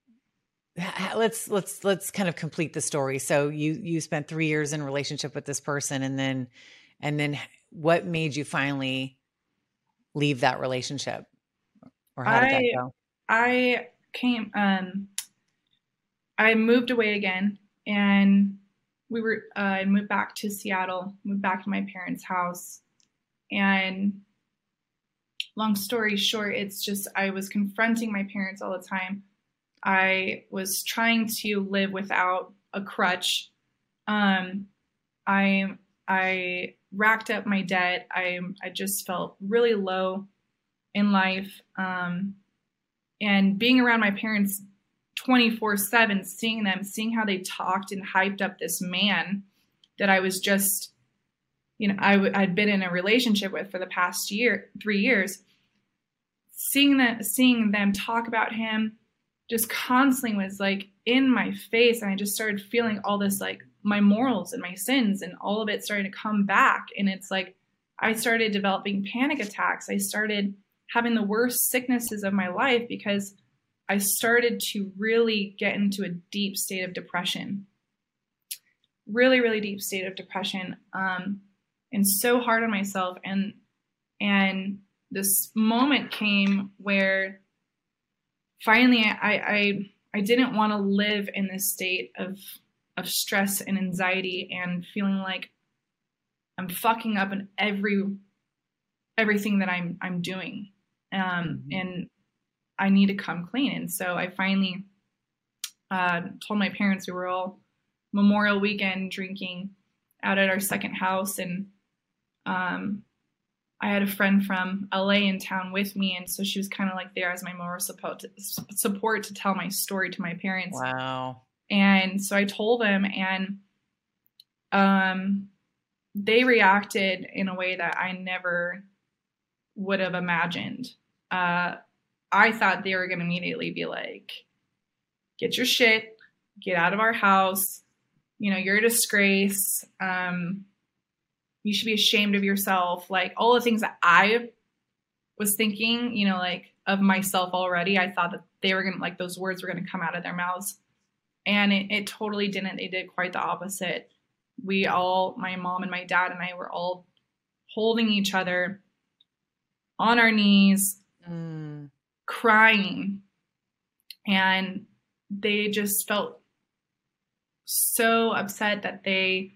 let's let's let's kind of complete the story so you you spent three years in relationship with this person and then and then what made you finally leave that relationship or how did I, that go i came um i moved away again and we were uh, moved back to seattle moved back to my parents house and long story short it's just i was confronting my parents all the time I was trying to live without a crutch. Um, I I racked up my debt. I I just felt really low in life. Um, and being around my parents 24 7, seeing them, seeing how they talked and hyped up this man that I was just, you know, I w- I'd been in a relationship with for the past year, three years. Seeing that, seeing them talk about him just constantly was like in my face. And I just started feeling all this like my morals and my sins and all of it starting to come back. And it's like I started developing panic attacks. I started having the worst sicknesses of my life because I started to really get into a deep state of depression. Really, really deep state of depression. Um, and so hard on myself. And and this moment came where finally I I, I didn't want to live in this state of of stress and anxiety and feeling like I'm fucking up in every everything that I'm I'm doing. Um, mm-hmm. and I need to come clean. And so I finally uh, told my parents we were all Memorial Weekend drinking out at our second house, and um, I had a friend from LA in town with me, and so she was kind of like there as my moral support to, support to tell my story to my parents. Wow. And so I told them, and um, they reacted in a way that I never would have imagined. Uh, I thought they were going to immediately be like, get your shit, get out of our house. You know, you're a disgrace. Um, you should be ashamed of yourself. Like all the things that I was thinking, you know, like of myself already. I thought that they were going to, like, those words were going to come out of their mouths. And it, it totally didn't. They did quite the opposite. We all, my mom and my dad and I were all holding each other on our knees, mm crying and they just felt so upset that they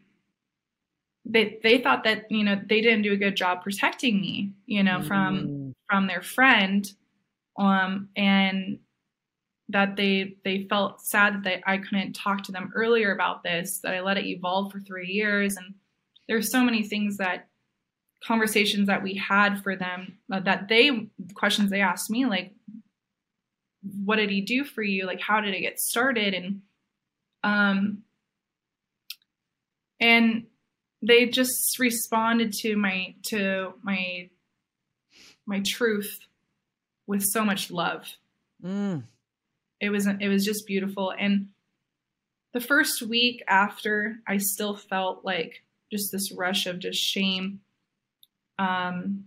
they they thought that you know they didn't do a good job protecting me you know from mm. from their friend um and that they they felt sad that they, I couldn't talk to them earlier about this that I let it evolve for 3 years and there's so many things that conversations that we had for them uh, that they questions they asked me like what did he do for you? Like how did it get started? And um and they just responded to my to my my truth with so much love. Mm. it was it was just beautiful. And the first week after i still felt like just this rush of just shame um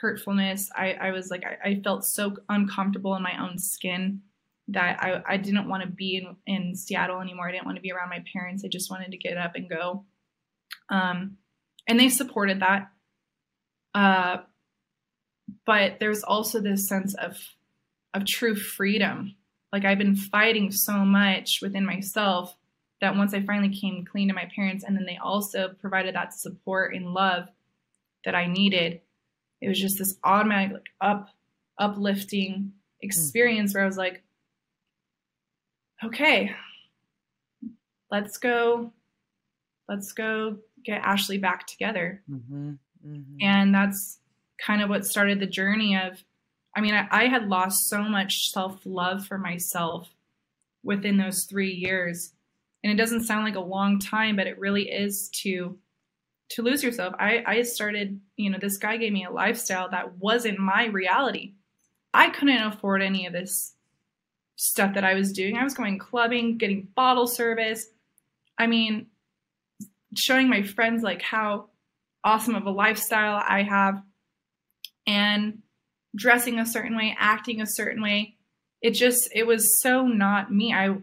hurtfulness. I, I was like, I, I, felt so uncomfortable in my own skin that I, I didn't want to be in, in Seattle anymore. I didn't want to be around my parents. I just wanted to get up and go. Um, and they supported that. Uh, but there's also this sense of, of true freedom. Like I've been fighting so much within myself that once I finally came clean to my parents, and then they also provided that support and love that I needed, it was just this automatic like up uplifting experience mm-hmm. where I was like, okay, let's go, let's go get Ashley back together. Mm-hmm. Mm-hmm. And that's kind of what started the journey of, I mean, I, I had lost so much self love for myself within those three years. And it doesn't sound like a long time, but it really is to to lose yourself. I, I started, you know, this guy gave me a lifestyle that wasn't my reality. I couldn't afford any of this stuff that I was doing. I was going clubbing, getting bottle service. I mean, showing my friends like how awesome of a lifestyle I have and dressing a certain way, acting a certain way. It just it was so not me. I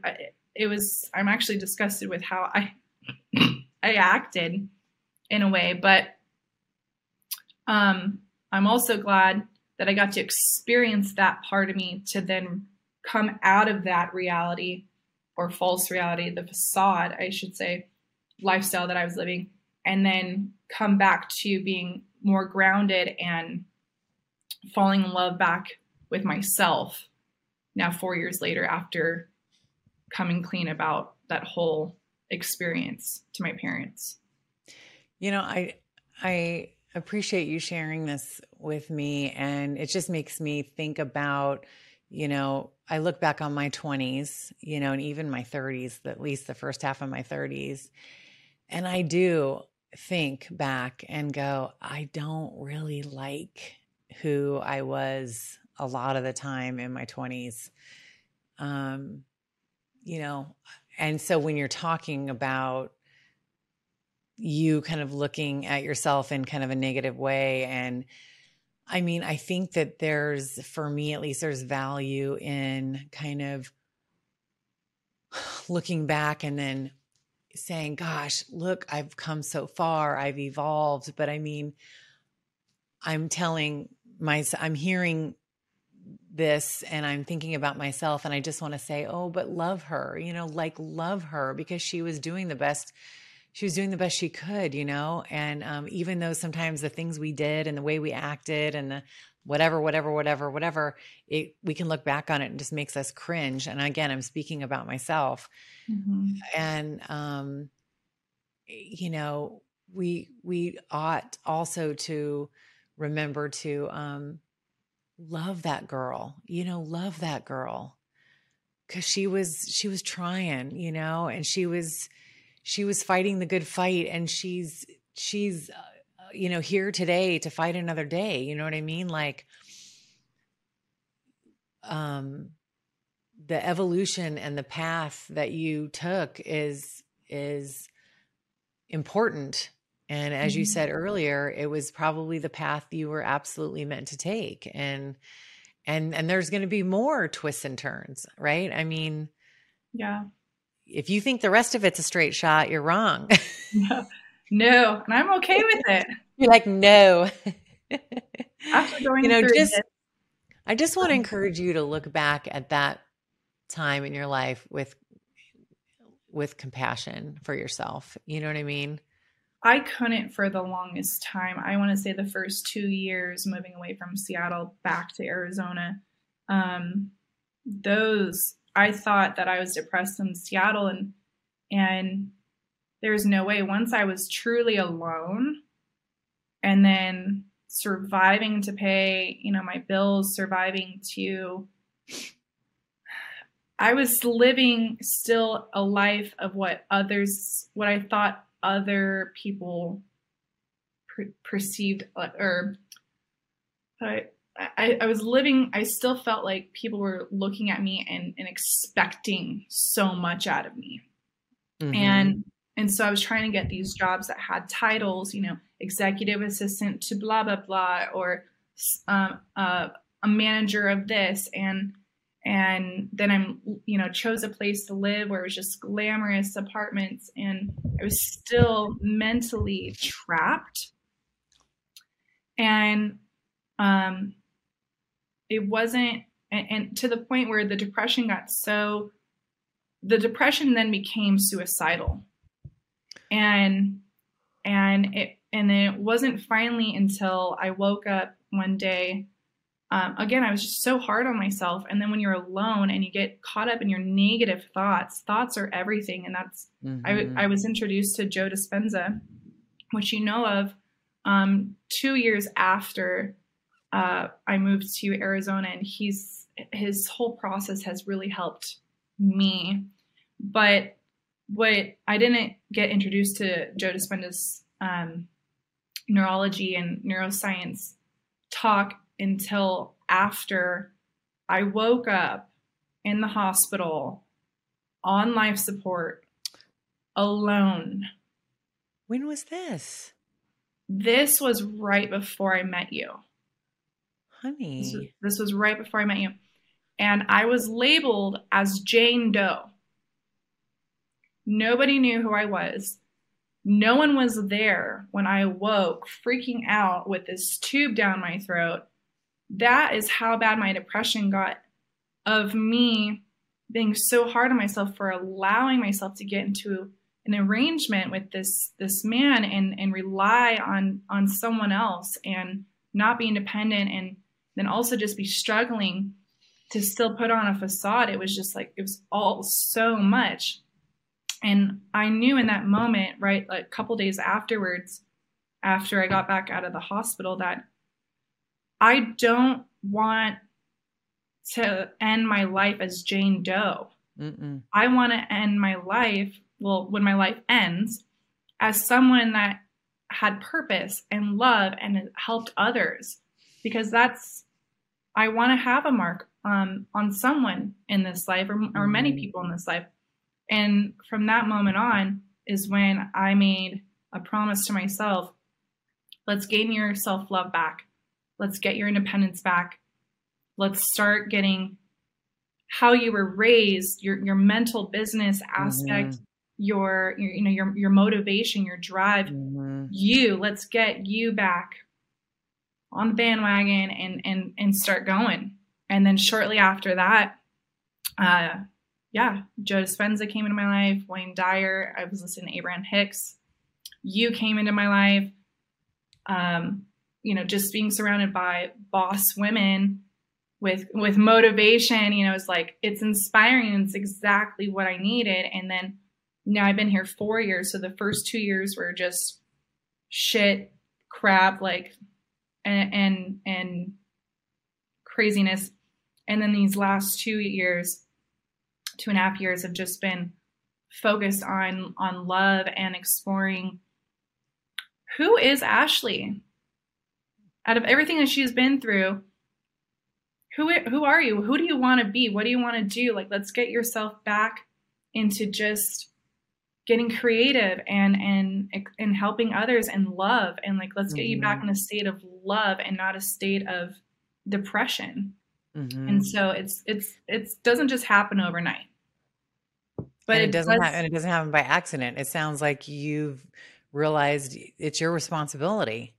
it was I'm actually disgusted with how I [COUGHS] I acted in a way. But um, I'm also glad that I got to experience that part of me to then come out of that reality or false reality, the facade, I should say, lifestyle that I was living, and then come back to being more grounded and falling in love back with myself now, four years later, after coming clean about that whole experience to my parents. You know, I I appreciate you sharing this with me. And it just makes me think about, you know, I look back on my 20s, you know, and even my 30s, at least the first half of my 30s. And I do think back and go, I don't really like who I was a lot of the time in my 20s. Um, you know, and so when you're talking about you kind of looking at yourself in kind of a negative way and I mean, I think that there's, for me at least, there's value in kind of [SIGHS] looking back and then saying, gosh, look, I've come so far, I've evolved. But I mean, I'm telling my, I'm hearing this and I'm thinking about myself and I just want to say, oh, but love her, you know, like love her because she was doing the best. She was doing the best she could, you know, and um, even though sometimes the things we did and the way we acted and the whatever, whatever, whatever, whatever, it, we can look back on it and just makes us cringe. And again, I'm speaking about myself, mm-hmm. and um, you know, we we ought also to remember to um, love that girl, you know, love that girl. Cause she was, she was trying, you know, and she was, she was fighting the good fight and she's, she's, uh, you know, here today to fight another day. You know what I mean? Like, um, the evolution and the path that you took is, is important and as you said mm-hmm. earlier, it was probably the path you were absolutely meant to take. And and and there's going to be more twists and turns, right? I mean, yeah. If you think the rest of it's a straight shot, you're wrong. [LAUGHS] no, no, and I'm okay with it. [LAUGHS] You're like, no. [LAUGHS] After going you know, through just, I just want to encourage you to look back at that time in your life with with compassion for yourself. You know what I mean? I couldn't for the longest time. I want to say the first two years moving away from Seattle back to Arizona. Um, those I thought that I was depressed in Seattle, and and there's no way. Once I was truly alone, and then surviving to pay, you know, my bills, surviving to I was living still a life of what others, what I thought other people per- perceived or I, I, I was living i still felt like people were looking at me and, and expecting so much out of me. Mm-hmm. and and so i was trying to get these jobs that had titles you know executive assistant to blah blah blah or um, uh, a manager of this. And and then i'm you know chose a place to live where it was just glamorous apartments. And i was still mentally trapped. And um it wasn't and, and to the point where the depression got so the depression then became suicidal and and it and it wasn't finally until i woke up one day um, again, I was just so hard on myself. And then when you're alone and you get caught up in your negative thoughts, thoughts are everything. And that's, mm-hmm. I, I was introduced to Joe Dispenza, which you know of, um, two years after uh, I moved to Arizona. And he's, his whole process has really helped me. But what I didn't get introduced to Joe Dispenza's um, neurology and neuroscience talk until after I woke up in the hospital on life support alone. When was this? This was right before I met you. Honey. This was, this was right before I met you. And I was labeled as Jane Doe. Nobody knew who I was. No one was there when I woke, freaking out with this tube down my throat that is how bad my depression got of me being so hard on myself for allowing myself to get into an arrangement with this this man and and rely on on someone else and not be independent and then also just be struggling to still put on a facade it was just like it was all so much and i knew in that moment right like a couple days afterwards after I got back out of the hospital that I don't want to end my life as Jane Doe. Mm-mm. I want to end my life, well, when my life ends, as someone that had purpose and love and helped others because that's I want to have a mark um, on someone in this life or, or many mm-hmm. people in this life. And from that moment on is when I made a promise to myself let's gain your self love back. Let's get your independence back. Let's start getting how you were raised, your, your mental business aspect, mm-hmm. your, your, you know, your, your motivation, your drive, mm-hmm. you, let's get you back on the bandwagon and, and, and start going. And then shortly after that, uh, yeah, Joe Dispenza came into my life, Wayne Dyer. I was listening to Abraham Hicks. You came into my life. Um, you know, just being surrounded by boss women with with motivation, you know, it's like it's inspiring it's exactly what I needed. And then now I've been here four years. So the first two years were just shit, crap, like and and, craziness. And then these last two years two and a half years have just been focused on on love and exploring who is Ashley. Out of everything that she's been through who who are you? Who do you want to be? What do you want to do? Like let's get yourself back into just getting creative and and and helping others and love and like let's get mm-hmm. you back mm-hmm. in a state of love and not a state of depression Mm-hmm. And so it's it's it doesn't just happen overnight. But it, it doesn't does, ha- and it doesn't happen by accident. It sounds like you've realized it's your responsibility.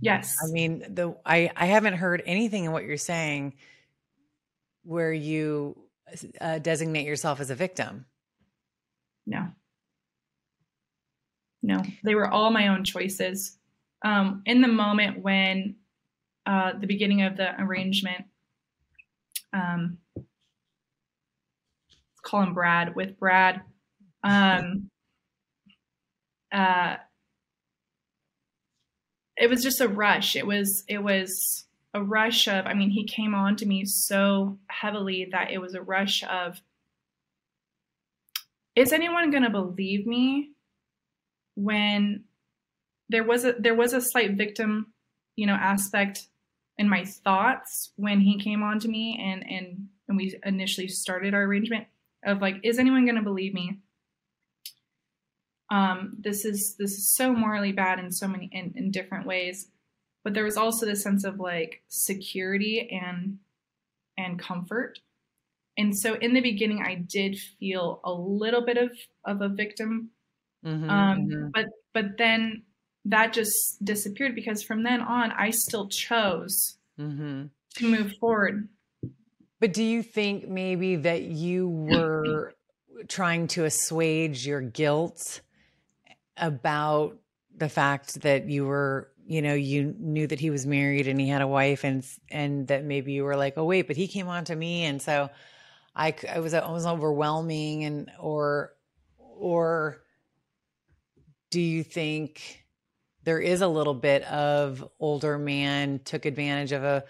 Yes. I mean, the I I haven't heard anything in what you're saying where you uh, designate yourself as a victim. No. No, they were all my own choices. Um, in the moment when uh, the beginning of the arrangement, um, call him Brad with Brad. Um, [LAUGHS] uh, it was just a rush. It was it was a rush of. I mean, he came on to me so heavily that it was a rush of. Is anyone going to believe me when there was a there was a slight victim, you know, aspect in my thoughts when he came on to me and and and we initially started our arrangement of like is anyone going to believe me? Um this is this is so morally bad in so many in, in different ways but there was also this sense of like security and and comfort. And so in the beginning i did feel a little bit of of a victim mm-hmm, um mm-hmm. but but then that just disappeared because from then on, I still chose mm-hmm. to move forward. But do you think maybe that you were trying to assuage your guilt about the fact that you were, you know, you knew that he was married and he had a wife, and and that maybe you were like, oh wait, but he came on to me, and so I, I was it was overwhelming, and or or do you think there is a little bit of older man took advantage of a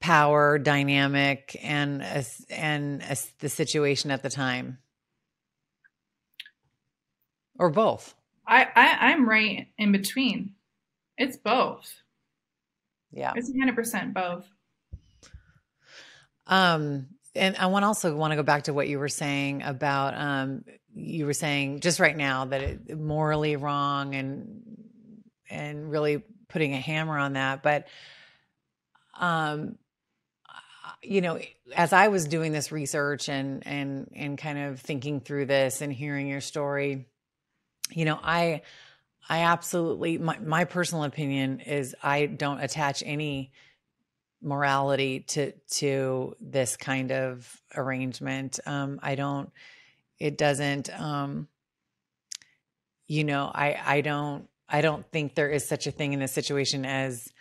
power dynamic and a, and a, the situation at the time? Or both? I, I i'm right in between. It's both. Yeah. It's 100% both. Um and i want also want to go back to what you were saying about um you were saying just right now that it morally wrong and and really putting a hammer on that. But, um, you know, as I was doing this research and and and kind of thinking through this and hearing your story, you know, I I absolutely my my personal opinion is I don't attach any morality to to this kind of arrangement. Um, I don't. It doesn't. Um, you know, I I don't I don't think there is such a thing in this situation as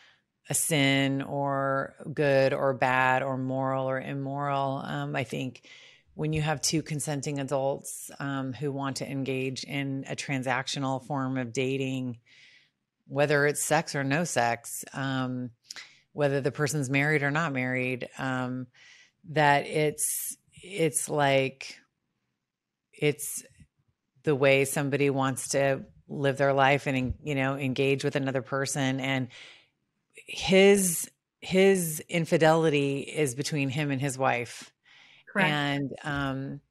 a sin or good or bad or moral or immoral. Um, I think when you have two consenting adults um, who want to engage in a transactional form of dating, whether it's sex or no sex, um, whether the person's married or not married, um, that it's it's like it's the way somebody wants to live their life and you know engage with another person and his his infidelity is between him and his wife Correct. and um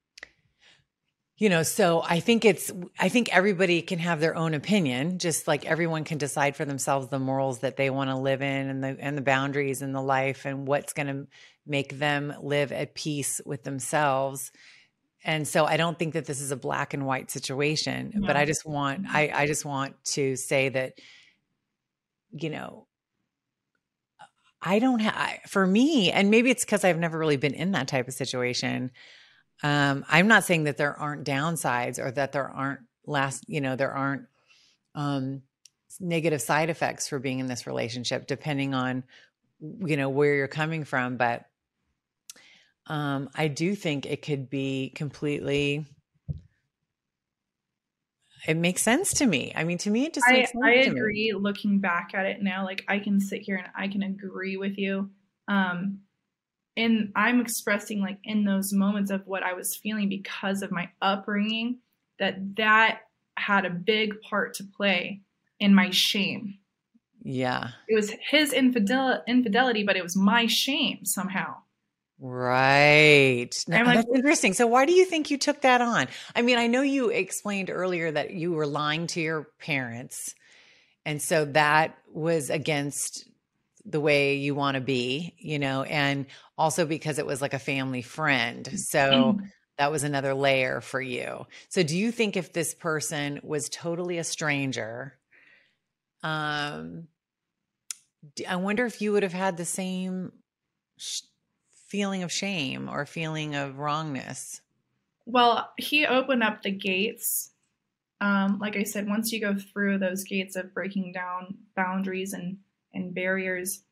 you know so i think it's i think everybody can have their own opinion just like everyone can decide for themselves the morals that they want to live in and the and the boundaries in the life and what's going to make them live at peace with themselves and so i don't think that this is a black and white situation No. but i just want mm-hmm. i i just want to say that you know i don't have for me and maybe it's because i've never really been in that type of situation um i'm not saying that there aren't downsides or that there aren't last you know there aren't um negative side effects for being in this relationship depending on you know where you're coming from but um i do think it could be completely it makes sense to me i mean to me it just I, sense I to me. agree looking back at it now like i can sit here and i can agree with you um and i'm expressing like in those moments of what i was feeling because of my upbringing that that had a big part to play in my shame yeah it was his infidel- infidelity but it was my shame somehow Right. Now, like- that's interesting. So why do you think you took that on? I mean, I know you explained earlier that you were lying to your parents. And so that was against the way you want to be, you know, and also because it was like a family friend. So that was another layer for you. So do you think if this person was totally a stranger, um I wonder if you would have had the same sh- feeling of shame or feeling of wrongness. Well, he opened up the gates. Um, like I said, once you go through those gates of breaking down boundaries and, and barriers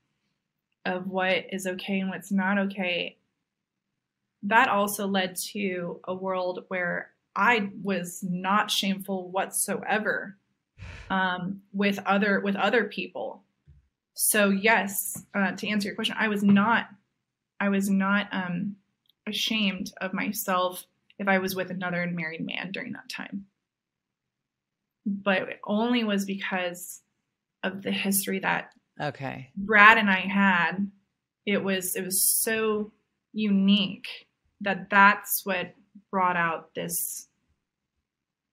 of what is okay and what's not okay, that also led to a world where I was not shameful whatsoever um, with other with other people. So yes, uh, to answer your question, I was not I was not um, ashamed of myself if I was with another married man during that time. But it only was because of the history that Okay. Brad and I had. It was it was so unique that that's what brought out this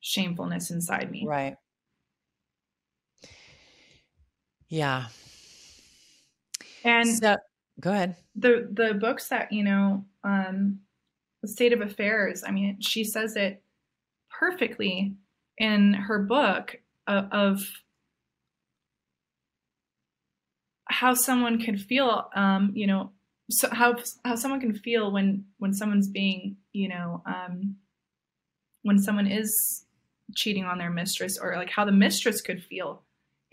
shamefulness inside me. Right. Yeah. And so, go ahead. the the books that you know um the state of affairs i mean she says it perfectly in her book of, of how someone can feel um you know so how how someone can feel when when someone's being you know um when someone is cheating on their mistress or like how the mistress could feel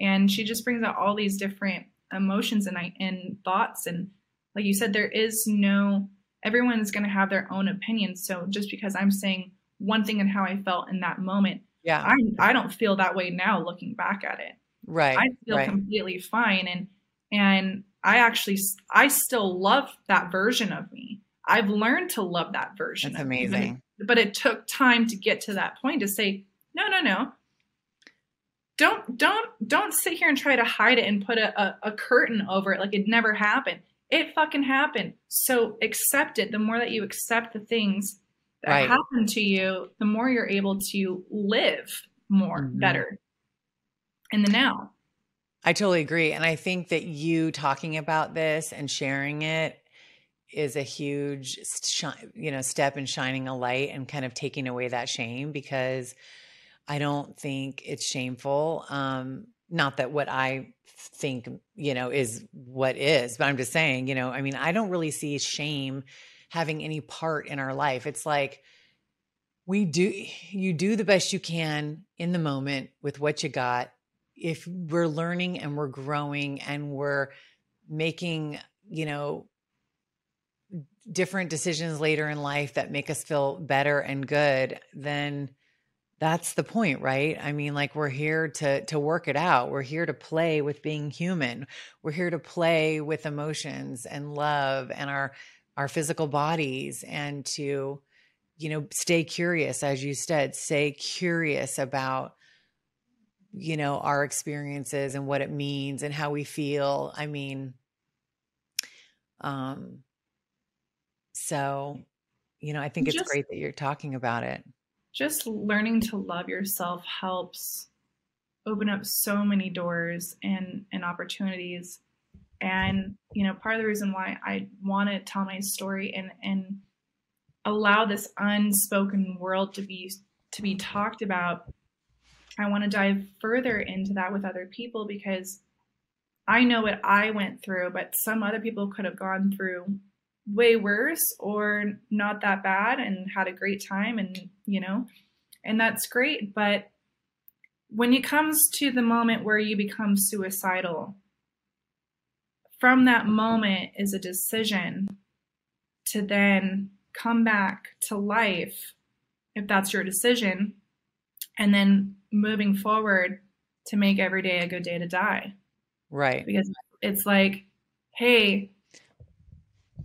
and she just brings out all these different emotions and I, and thoughts and like you said there is no everyone's going to have their own opinion so just because i'm saying one thing and how i felt in that moment Yeah. i i don't feel that way now looking back at it right. i feel right. completely fine and and i actually I still love that version of me i've learned to love that version That's of me, but it- amazing. but it took time to get to that point to say no no no don't don't don't sit here and try to hide it and put a, a, a curtain over it like it never happened it fucking happened so accept it the more that you accept the things that Right. happen to you the more you're able to live more Mhm. better in the now I totally agree. And I think that you talking about this and sharing it is a huge you know step in shining a light and kind of taking away that shame because I don't think it's shameful. Um not that what I think, you know, is what is, but I'm just saying, you know, I mean, I don't really see shame having any part in our life. It's like we do you do the best you can in the moment with what you got if we're learning and we're growing and we're making you know different decisions later in life that make us feel better and good then that's the point right? I mean like we're here to to work it out. We're here to play with being human. We're here to play with emotions and love and our our physical bodies and to you know stay curious as you said stay curious about you know our experiences and what it means and how we feel. I mean um so you know i think it's Just- great that you're talking about it. Just learning to love yourself helps open up so many doors and and opportunities. And you know part of the reason why i want to tell my story and and allow this unspoken world to be to be talked about i want to dive further into that with other people because i know what i went through but some other people could have gone through way worse or not that bad and had a great time and you know and that's great. But when it comes to the moment where you become suicidal from that moment is a decision to then come back to life if that's your decision and then moving forward to make every day a good day to die right because it's like, hey,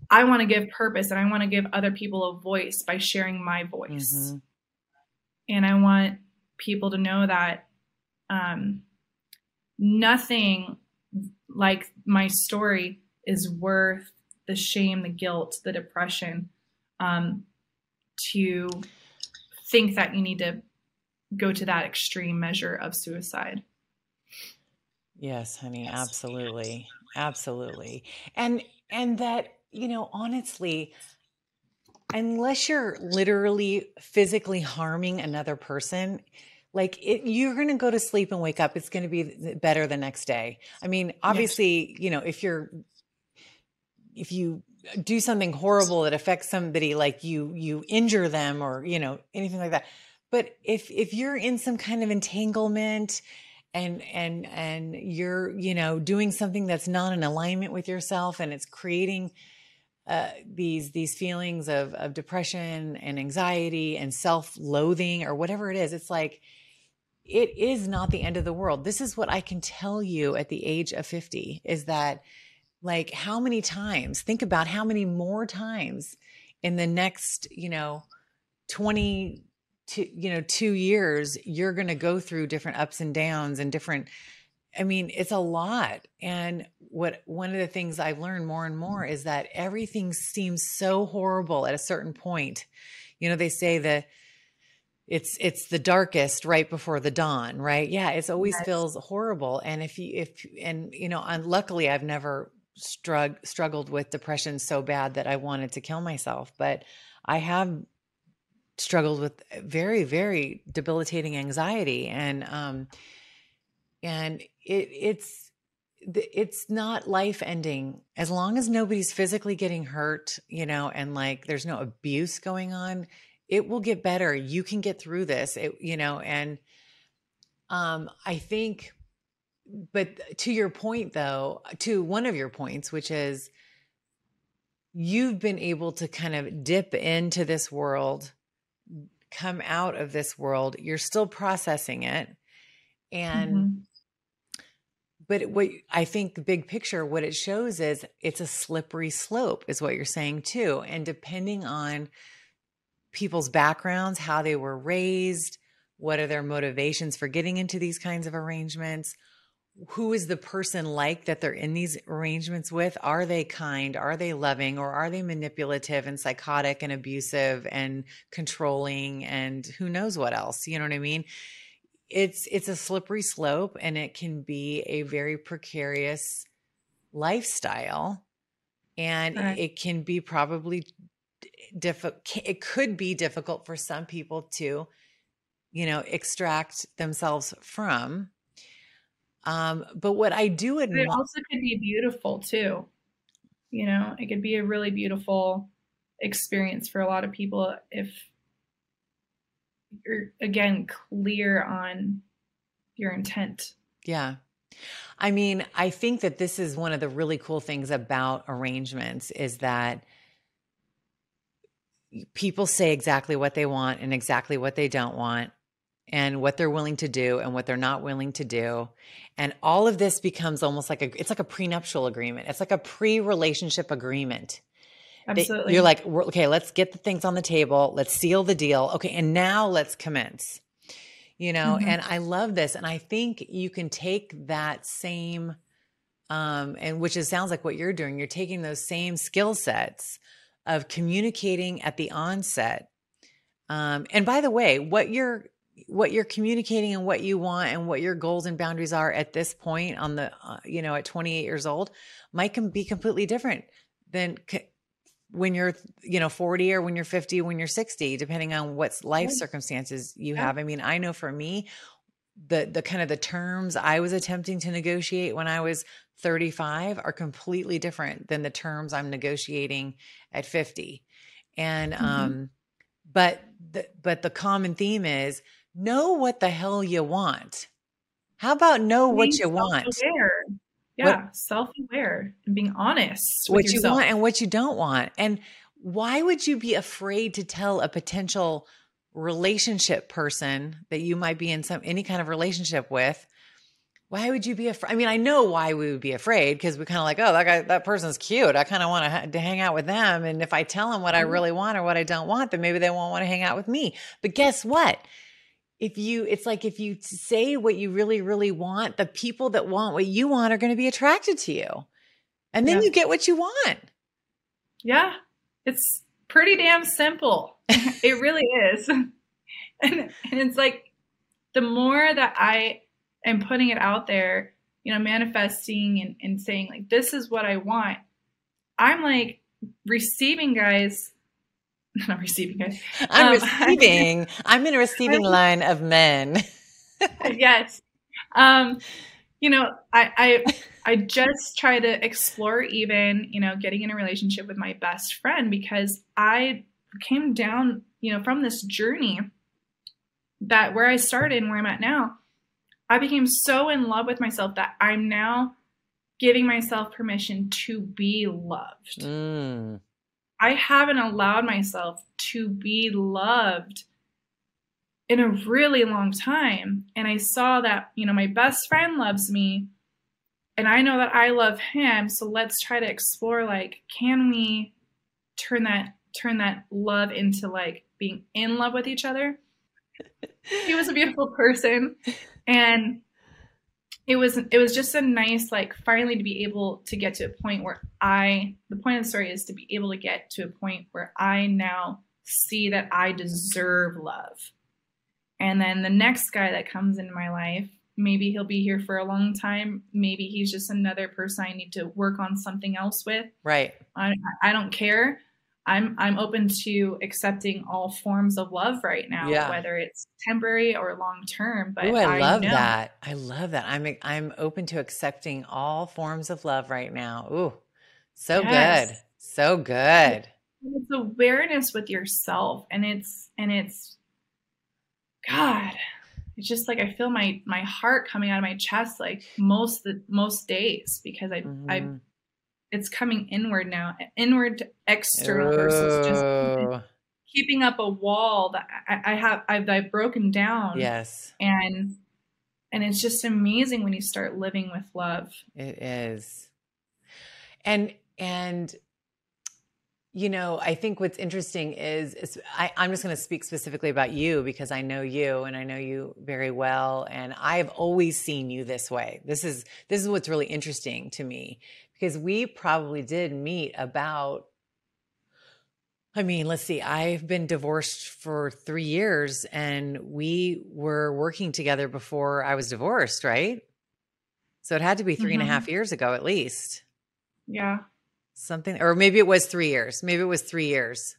I want to give purpose and I want to give other people a voice by sharing my voice. Mhm. And I want people to know that um, nothing like my story is worth the shame, the guilt, the depression um, to think that you need to go to that extreme measure of suicide. Yes, honey, absolutely. Absolutely. And and that, you know, honestly, unless you're literally physically harming another person, like it, you're going to go to sleep and wake up it's going to be better the next day. I mean, obviously, you know, if you're if you do something horrible that affects somebody like you you injure them or, you know, anything like that. But if if you're in some kind of entanglement and and and you're you know doing something that's not in alignment with yourself and it's creating uh, these these feelings of of depression and anxiety and self-loathing or whatever it is it's like it is not the end of the world. This is what i can tell you at the age of 50 is that like how many times think about how many more times in the next you know 20 to you know 2 years you're going to go through different ups and downs and different I mean, it's a lot. And what one of the things I've learned more and more is that everything seems so horrible at a certain point. You know, they say that it's it's the darkest right before the dawn, right? Yeah, it's always Yes. feels horrible. And if you if and you know, and luckily I've never strugg- struggled with depression so bad that I wanted to kill myself, but I have struggled with very very debilitating anxiety and um and it it's it's not life ending as long as nobody's physically getting hurt you know and like there's no abuse going on it will get better. You can get through this it, you know and um i think but to your point though to one of your points which is you've been able to kind of dip into this world come out of this world you're still processing it and Mhm. but what I think the big picture, what it shows is it's a slippery slope, is what you're saying too. And depending on people's backgrounds, how they were raised, what are their motivations for getting into these kinds of arrangements, who is the person like that they're in these arrangements with? Are they kind? Are they loving? Or are they manipulative and psychotic and abusive and controlling and who knows what else? You know what I mean? it's it's a slippery slope and it can be a very precarious lifestyle and Right. it can be probably difficult it could be difficult for some people to you know extract themselves from um but what i do But it also could be beautiful too. You know, it could be a really beautiful experience for a lot of people if you're again clear on your intent. Yeah. I mean, I think that this is one of the really cool things about arrangements is that people say exactly what they want and exactly what they don't want. And what they're willing to do and what they're not willing to do. And all of this becomes almost like a it's like a prenuptial agreement. It's like a pre-relationship agreement. Absolutely. You're like, okay, let's get the things on the table. Let's seal the deal. Okay, and now let's commence. You know, mm-hmm. and I love this. And I think you can take that same um, and which is sounds like what you're doing. You're taking those same skill sets of communicating at the onset. Um, and by the way, what you're what you're communicating and what you want and what your goals and boundaries are at this point on the uh, you know at 28 years old might can be completely different than c- when you're you know 40 or when you're 50 when you're 60 depending on what's life circumstances you have. I mean i know for me the the kind of the terms i was attempting to negotiate when i was 35 are completely different than the terms i'm negotiating at 50 and mm-hmm. um but the, but the common theme is know what the hell you want. How about know being what you want? Yeah, self aware and being honest. what yourself. you want and what you don't want. And why would you be afraid to tell a potential relationship person that you might be in some any kind of relationship with? Why would you be afraid? I mean, I know why we would be afraid because we kind of like, oh, that guy, that person's cute. I kind of want ha- to hang out with them. And if I tell them what I mm-hmm. really want or what I don't want, then maybe they won't want to hang out with me. But guess what? If you it's like if you say what you really really want the people that want what you want are going to be attracted to you. And then yeah. you get what you want. Yeah. It's pretty damn simple. [LAUGHS] It really is. [LAUGHS] And, and it's like the more that i am putting it out there you know manifesting and, and saying like this is what i want i'm like receiving guys [LAUGHS] not receiving it. I'm um, [LAUGHS] receiving. I'm in a receiving line of men. [LAUGHS] yes. Um, you know, I, I I just try to explore even, you know, getting in a relationship with my best friend because I came down, you know, from this journey that where I started and where I'm at now, I became so in love with myself that I'm now giving myself permission to be loved. Mm. I haven't allowed myself to be loved in a really long time. And I saw that, you know, my best friend loves me and I know that I love him. So let's try to explore like, can we turn that turn that love into like being in love with each other? he was a beautiful person and it was it was just a nice like finally to be able to get to a point where I the point of the story is to be able to get to a point where I now see that I deserve love. And then the next guy that comes into my life, maybe he'll be here for a long time. Maybe he's just another person I need to work on something else with. Right. I I don't care. I'm I'm open to accepting all forms of love right now, yeah. whether it's temporary or long term. But Ooh, I, I love know. that. I love that. I'm I'm open to accepting all forms of love right now. Ooh, so yes. good, so good. It's awareness with yourself, and it's and it's God. It's just like I feel my my heart coming out of my chest like most the most days because I mm-hmm. I it's coming inward now, inward to external Ooh. versus just oh. keeping up a wall that I, I have I've, I've broken down. Yes, and and it's just amazing when you start living with love. It is, and and you know, I think what's interesting is, is I, am just going to speak specifically about you because I know you and I know you very well, and I've always seen you this way. This is this is what's really interesting to me because we probably did meet about I mean, let's see. I've been divorced for three years and we were working together before I was divorced, right? So it had to be three mm-hmm. and a half mm-hmm. years ago at least. Yeah. Something, or maybe it was three years. Maybe it was three years.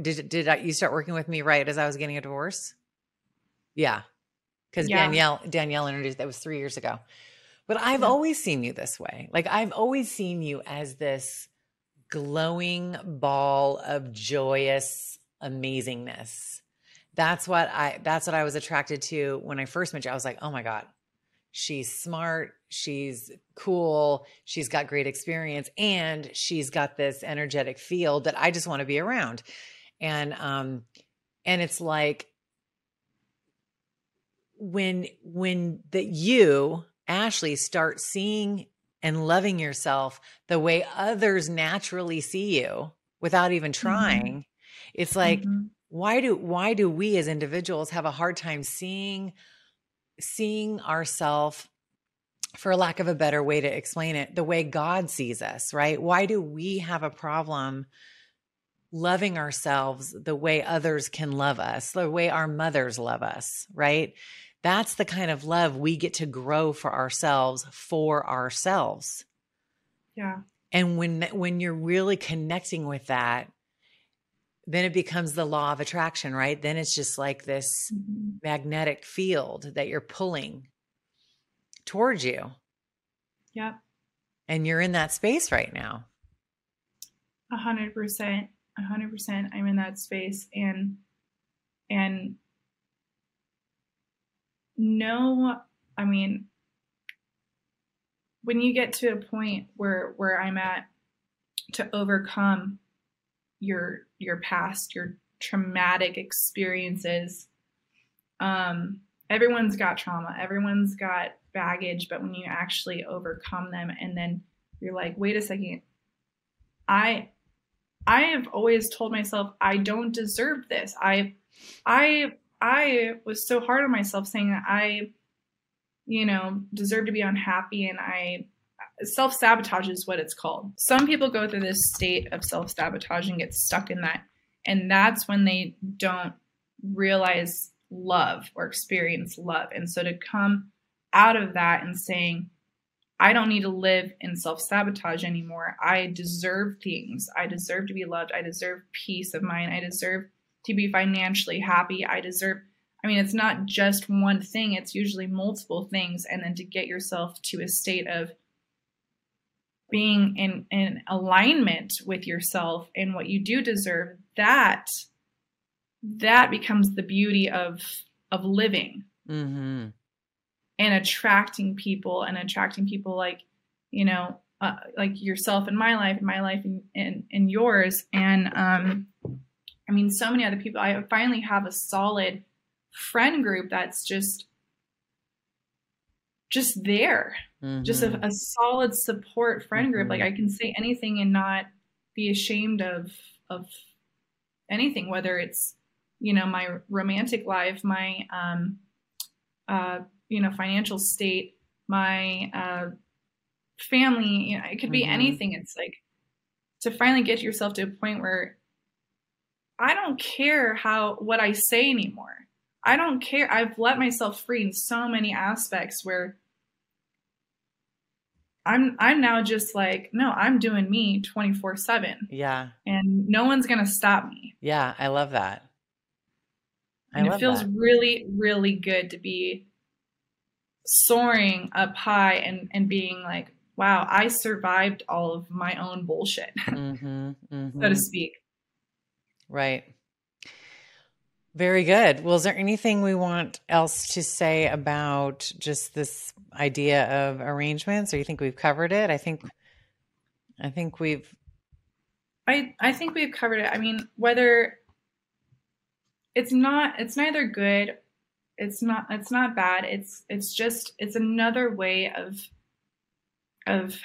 Did, did I, you start working with me right as I was getting a divorce? Yeah. Because yeah. Danielle, Danielle introduced, that was three years ago. But I've yeah. always seen you this way. Like I've always seen you as this glowing ball of joyous amazingness. That's what I that's what I was attracted to when I first met you. I was like, "Oh my god. She's smart, she's cool, she's got great experience and she's got this energetic field that I just want to be around." And um and it's like when when that you Ashley start seeing and loving yourself the way others naturally see you without even Mm-hmm. trying it's like Mhm. why do why do we as individuals have a hard time seeing seeing ourselves for lack of a better way to explain it the way god sees us right why do we have a problem loving ourselves the way others can love us the way our mothers love us right that's the kind of love we get to grow for ourselves for ourselves. Yeah. And when when you're really connecting with that then it becomes the law of attraction right? Then it's just like this Mhm. magnetic field that you're pulling towards you. Yep. And you're in that space right now. A hundred percent, a hundred percent. I'm in that space, and and no, I mean, when you get to a point where where I'm at to overcome your your past, your traumatic experiences, um, everyone's got trauma, everyone's got baggage, but when you actually overcome them, and then you're like, wait a second, I I have always told myself I don't deserve this. I I I was so hard on myself saying that I you know deserve to be unhappy and I self sabotage is what it's called. Some people go through this state of self sabotage and get stuck in that and that's when they don't realize love or experience love. And so to come out of that and saying I don't need to live in self sabotage anymore. I deserve things. I deserve to be loved. I deserve peace of mind. I deserve to be financially happy. I deserve, I mean, it's not just one thing, it's usually multiple things. And then to get yourself to a state of being in, in alignment with yourself and what you do deserve, that that becomes the beauty of of living mm-hmm. and attracting people and attracting people like you know uh, like yourself in my life in my life and in, in yours and um i mean so many other people i finally have a solid friend group that's just just there just Mm-hmm. a, a solid support friend group like Mhm. i can say anything and not be ashamed of of anything whether it's you know my romantic life my um uh you know financial state my uh family you know it could be Mhm. anything it's like to finally get yourself to a point where i don't care how what i say anymore. I don't care. I've let myself free in so many aspects where i'm i'm now just like no i'm doing me 24 7 yeah. And no one's gonna stop me. Yeah i love that. I and it feels that. really really good to be soaring up high and and being like wow i survived all of my own bullshit [LAUGHS] mm-hmm, so mm-hmm. to speak Right. Very good. Well, is there anything we want else to say about just this idea of arrangements, or you think we've covered it? I think, I think we've. i i think we've covered it i mean whether it's not it's neither good it's not it's not bad it's it's just it's another way of of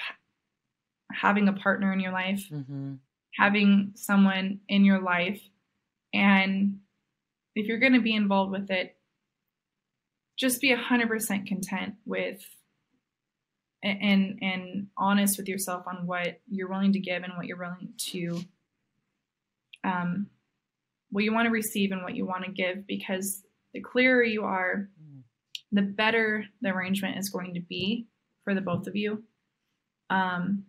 having a partner in your life Mm-hmm, having someone in your life. And if you're going to be involved with it just be 100% content with and and honest with yourself on what you're willing to give and what you're willing to um what you want to receive and what you want to give because the clearer you are the better the arrangement is going to be for the both of you. Um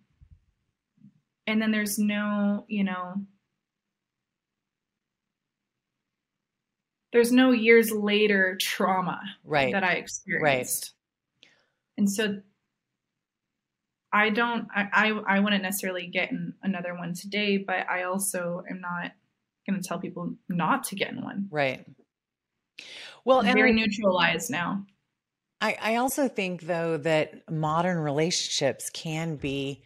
and then there's no you know there's no years later trauma right. that i experienced and so i don't I, I i wouldn't necessarily get in another one today but i also am not going to tell people not to get in one right. Well, I'm and very neutralized now I, I also think though that modern relationships can be,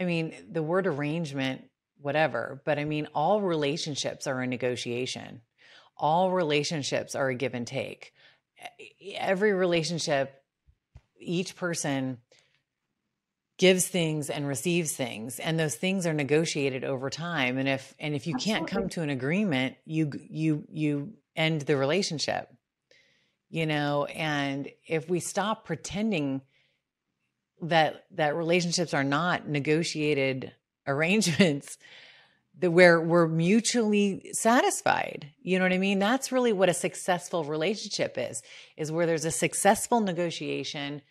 I mean, the word arrangement, whatever, but I mean, all relationships are a negotiation. All relationships are a give and take. every relationship, each person gives things and receives things and those things are negotiated over time and if and if you Absolutely. can't come to an agreement you you you end the relationship you know and if we stop pretending that that relationships are not negotiated [LAUGHS] arrangements that where we're mutually satisfied. You know what i mean? That's really what a successful relationship is is where there's a successful negotiation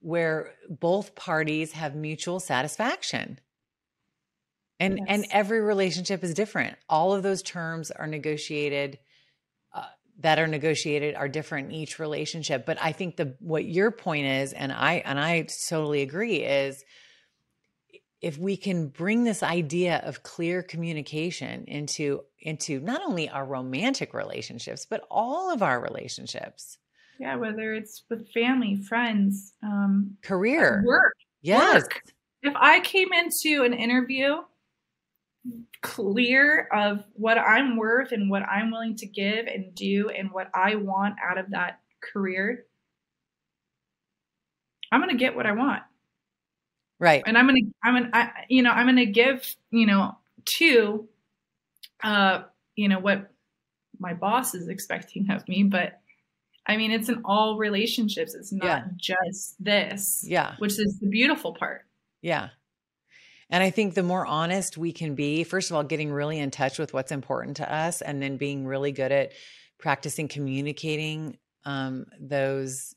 where both parties have mutual satisfaction. And yes. and every relationship is different. All of those terms are negotiated that are negotiated are different in each relationship but i think the what your point is and i and i totally agree is if we can bring this idea of clear communication into into not only our romantic relationships but all of our relationships yeah, whether it's with family, friends, um, career, work. Yes. Work. If I came into an interview clear of what I'm worth and what I'm willing to give and do and what I want out of that career, I'm going to get what I want. Right. And I'm going to, I'm going to, you know, I'm going to give, you know, to, uh, you know, what my boss is expecting of me, but I mean, it's in all relationships. It's not yeah. just this. Yeah. Which is the beautiful part. Yeah. And I think the more honest we can be, first of all, getting really in touch with what's important to us, and then being really good at practicing communicating um, those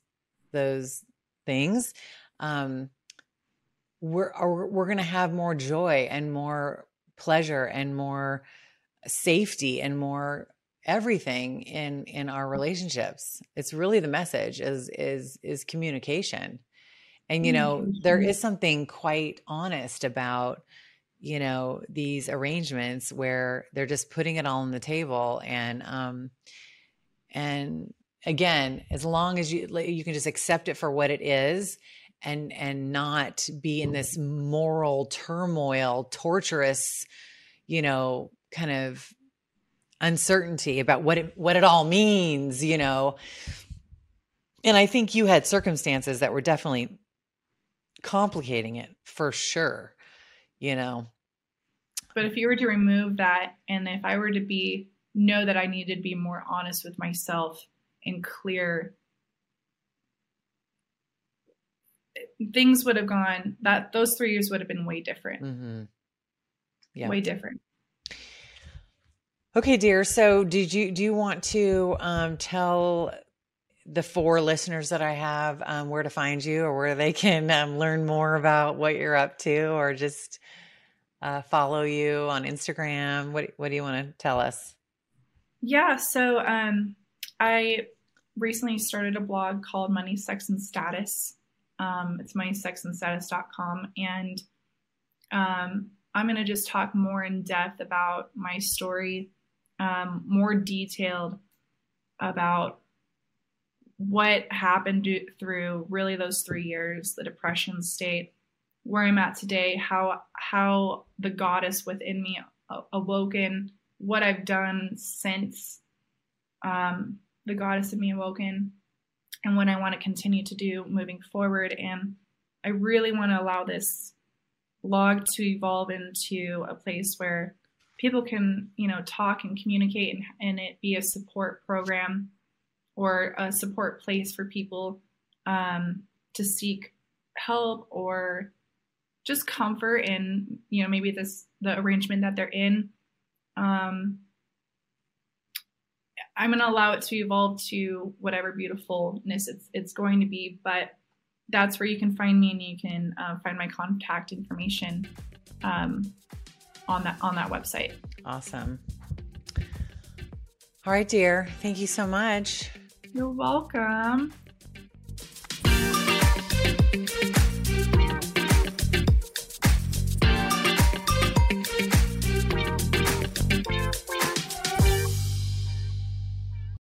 those things, um, we're we're going to have more joy and more pleasure and more safety and more everything in in our relationships. It's really the message is is is communication and you know there is something quite honest about you know these arrangements where they're just putting it all on the table and um and again as long as you you can just accept it for what it is and and not be in this moral turmoil torturous you know kind of uncertainty about what it what it all means, you know. And I think you had circumstances that were definitely complicating it for sure, you know. But if you were to remove that and if I were to be know that I needed to be more honest with myself and clear things would have gone that those three years would have been way different. Mm-hmm. Yeah. Way different. Okay, dear. So, did you do you want to um, tell the four listeners that I have um, where to find you, or where they can um, learn more about what you're up to, or just uh, follow you on Instagram? What What do you want to tell us? Yeah. So, um, I recently started a blog called Money, Sex, and Status. Um, it's moneysexandstatus.com, and um, I'm going to just talk more in depth about my story um, more detailed about what happened through really those three years, the depression state, where I'm at today, how how the goddess within me awoken, what I've done since um, the goddess in me awoken, and what I want to continue to do moving forward. And I really want to allow this log to evolve into a place where people can you know talk and communicate and, and it be a support program or a support place for people um, to seek help or just comfort in you know maybe this the arrangement that they're in um, i'm going to allow it to evolve to whatever beautifulness it's, it's going to be but that's where you can find me and you can uh, find my contact information um, on that on that website. Awesome. All right, dear. Thank you so much. You're welcome.